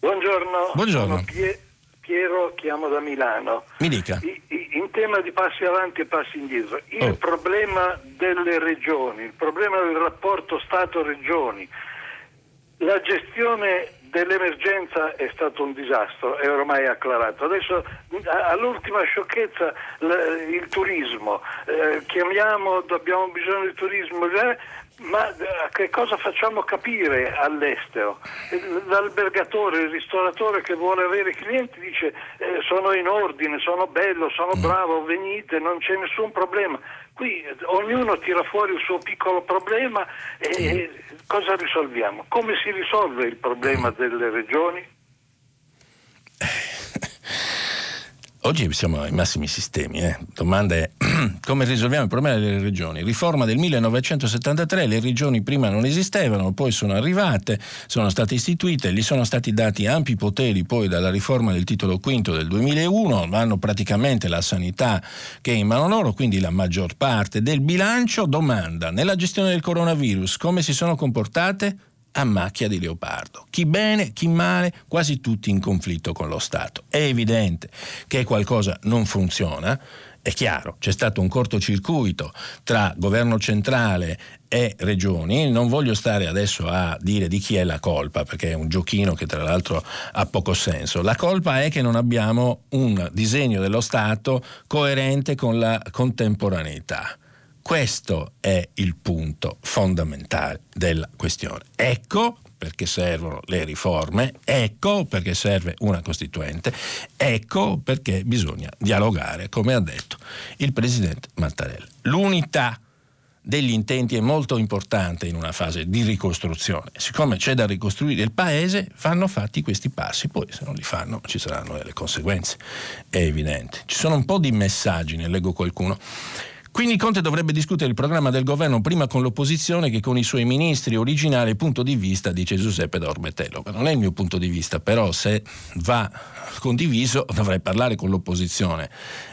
Buongiorno. Buongiorno. Pie- Piero, chiamo da Milano. Mi dica. I- in tema di passi avanti e passi indietro, il Oh. problema delle regioni, il problema del rapporto Stato-Regioni, la gestione dell'emergenza è stato un disastro, è ormai acclarato. Adesso all'ultima sciocchezza il turismo, eh, chiamiamo, abbiamo bisogno di turismo, eh, ma eh, che cosa facciamo capire all'estero? Eh, L'albergatore, il ristoratore che vuole avere clienti dice eh, sono in ordine, sono bello, sono bravo, venite, non c'è nessun problema. Qui eh, ognuno tira fuori il suo piccolo problema e e cosa risolviamo? Come si risolve il problema delle regioni? Oggi siamo ai massimi sistemi. Eh. Domanda *clears throat* è come risolviamo il problema delle regioni? Riforma del 1973, le regioni prima non esistevano, poi sono arrivate, sono state istituite, gli sono stati dati ampi poteri poi dalla riforma del titolo quinto del 2001, hanno praticamente la sanità che è in mano loro, quindi la maggior parte del bilancio. Domanda, nella gestione del coronavirus come si sono comportate? A macchia di leopardo. Chi bene, chi male, quasi tutti in conflitto con lo Stato. È evidente che qualcosa non funziona. È chiaro, c'è stato un cortocircuito tra governo centrale e regioni, non voglio stare adesso a dire di chi è la colpa, perché è un giochino che tra l'altro ha poco senso. La colpa è che non abbiamo un disegno dello Stato coerente con la contemporaneità. Questo è il punto fondamentale della questione. Ecco perché servono le riforme, ecco perché serve una Costituente, ecco perché bisogna dialogare, come ha detto il Presidente Mattarella. L'unità degli intenti è molto importante in una fase di ricostruzione. Siccome c'è da ricostruire il paese, vanno fatti questi passi, poi se non li fanno ci saranno delle conseguenze, è evidente. Ci sono un po' di messaggi, ne leggo qualcuno. Quindi Conte dovrebbe discutere il programma del governo prima con l'opposizione che con i suoi ministri, originale punto di vista, dice Giuseppe Dormetello. Non è il mio punto di vista, però se va condiviso dovrei parlare con l'opposizione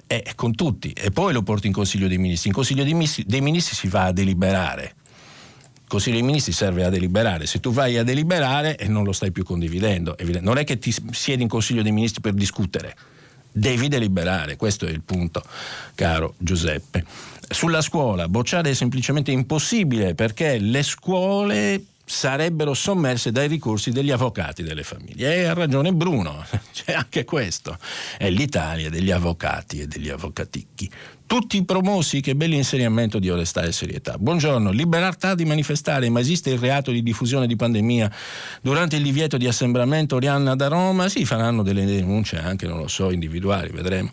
e con tutti e poi lo porto in Consiglio dei Ministri. In Consiglio dei Ministri, dei ministri si va a deliberare. Il Consiglio dei Ministri serve a deliberare. Se tu vai a deliberare e non lo stai più condividendo, non è che ti siedi in Consiglio dei Ministri per discutere devi deliberare, questo è il punto, caro Giuseppe. Sulla scuola, bocciare è semplicemente impossibile perché le scuole sarebbero sommerse dai ricorsi degli avvocati delle famiglie. E ha ragione Bruno, *laughs* c'è anche questo. È l'Italia degli avvocati e degli avvocaticchi. Tutti promossi, che bell'insegnamento di onestà e serietà. Buongiorno, libertà di manifestare, ma esiste il reato di diffusione di pandemia durante il divieto di assembramento Orianna da Roma? Sì, faranno delle denunce anche, non lo so, individuali, vedremo.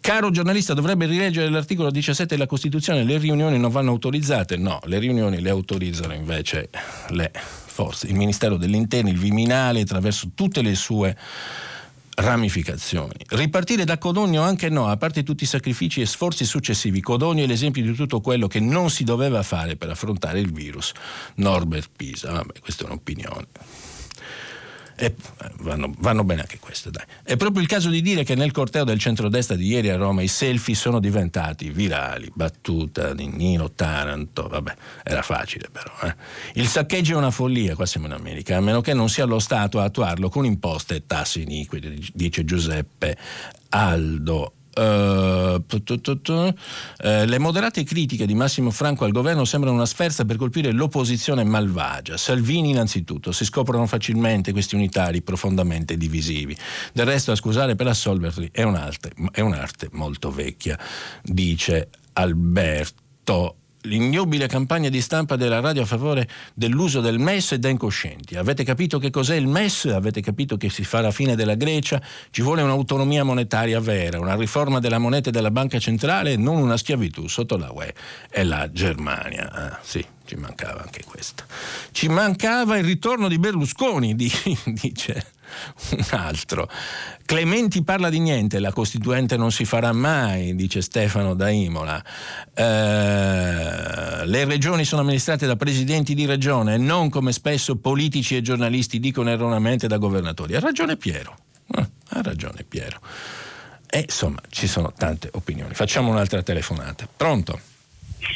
Caro giornalista, dovrebbe rileggere l'articolo 17 della Costituzione, le riunioni non vanno autorizzate? No, le riunioni le autorizzano invece le forze, il Ministero dell'Interno, il Viminale, attraverso tutte le sue ramificazioni. Ripartire da Codogno anche no, a parte tutti i sacrifici e sforzi successivi. Codogno è l'esempio di tutto quello che non si doveva fare per affrontare il virus. Norbert Pisa, vabbè, questa è un'opinione. E vanno, vanno, bene anche queste, dai. È proprio il caso di dire che nel corteo del centrodestra di ieri a Roma i selfie sono diventati virali, battuta di Nino Taranto, vabbè, era facile però. Eh. Il saccheggio è una follia, qua siamo in America, a meno che non sia lo Stato a attuarlo con imposte e tasse iniqui, dice Giuseppe Aldo. Uh, le moderate critiche di Massimo Franco al governo sembrano una sferza per colpire l'opposizione malvagia. Salvini innanzitutto, si scoprono facilmente questi unitari profondamente divisivi. Del resto a scusare per assolverli è un'arte, è un'arte molto vecchia, dice Alberto l'ignobile campagna di stampa della radio a favore dell'uso del MES è da incoscienti. Avete capito che cos'è il MES? Avete capito che si fa la fine della Grecia? Ci vuole un'autonomia monetaria vera, una riforma della moneta e della banca centrale e non una schiavitù sotto la UE e la Germania. Ah, sì, ci mancava anche questo. Ci mancava il ritorno di Berlusconi, *laughs* dice un altro. Clementi parla di niente, la Costituente non si farà mai, dice Stefano da Imola. Eh, le regioni sono amministrate da presidenti di regione e non come spesso politici e giornalisti dicono erroneamente da governatori. Ha ragione Piero. Eh, ha ragione Piero. E insomma, ci sono tante opinioni. Facciamo un'altra telefonata. Pronto?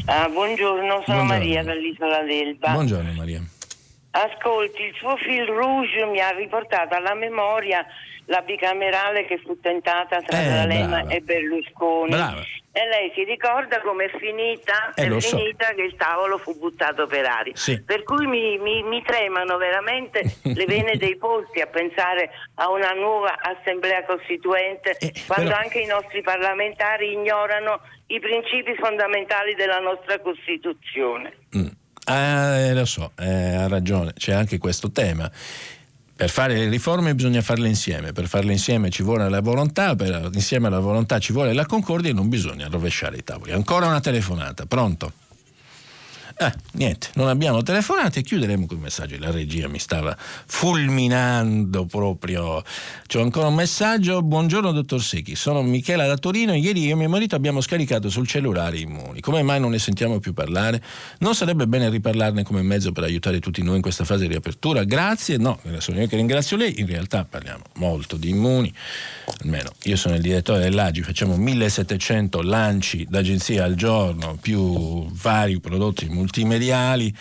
Ah, buongiorno, sono buongiorno. Maria dall'Isola d'Elba. Buongiorno Maria. Ascolti, il suo fil rouge mi ha riportato alla memoria la bicamerale che fu tentata tra eh, D'Alema e Berlusconi. Brava. E lei si ricorda com'è finita? Eh, è finita so. che il tavolo fu buttato per aria. Sì. Per cui mi, mi, mi, tremano veramente *laughs* le vene dei polsi a pensare a una nuova assemblea costituente, eh, quando però... anche i nostri parlamentari ignorano i principi fondamentali della nostra Costituzione. Mm. Eh, lo so, eh, ha ragione, c'è anche questo tema. Per fare le riforme bisogna farle insieme, per farle insieme ci vuole la volontà, per, insieme alla volontà ci vuole la concordia e non bisogna rovesciare i tavoli. Ancora una telefonata, pronto? Eh, niente, non abbiamo telefonate, chiuderemo con i messaggi. La regia mi stava fulminando proprio. C'ho ancora un messaggio. Buongiorno dottor Secchi, sono Michela da Torino. Ieri io e mio marito abbiamo scaricato sul cellulare Immuni. Come mai non ne sentiamo più parlare? Non sarebbe bene riparlarne come mezzo per aiutare tutti noi in questa fase di riapertura? Grazie. No, sono io che ringrazio lei. In realtà parliamo molto di Immuni. Almeno io sono il direttore dell'Agi, facciamo 1700 lanci d'agenzia al giorno più vari prodotti multi multimediali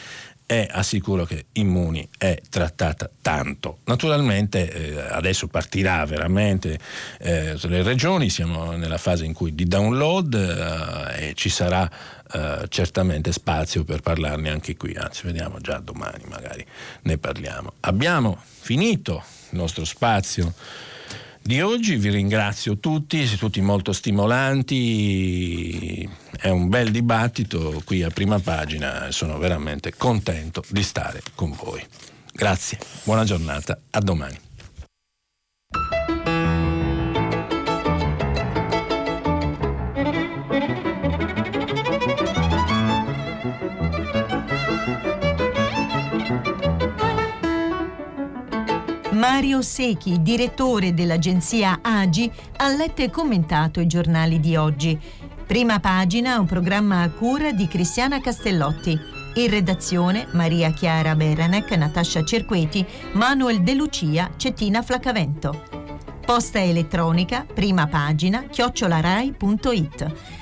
e assicuro che Immuni è trattata tanto. Naturalmente eh, adesso partirà veramente eh, sulle regioni, siamo nella fase in cui di download eh, e ci sarà eh, certamente spazio per parlarne anche qui, anzi vediamo già domani magari ne parliamo. Abbiamo finito il nostro spazio di oggi. Vi ringrazio tutti, siete tutti molto stimolanti, è un bel dibattito qui a prima pagina sono veramente contento di stare con voi. Grazie, buona giornata, a domani. Mario Secchi, direttore dell'agenzia Agi, ha letto e commentato i giornali di oggi. Prima pagina, un programma a cura di Cristiana Castellotti. In redazione Maria Chiara Beranec, Natascia Cerqueti, Manuel De Lucia, Cettina Flacavento. Posta elettronica, prima pagina, chiocciolarai.it.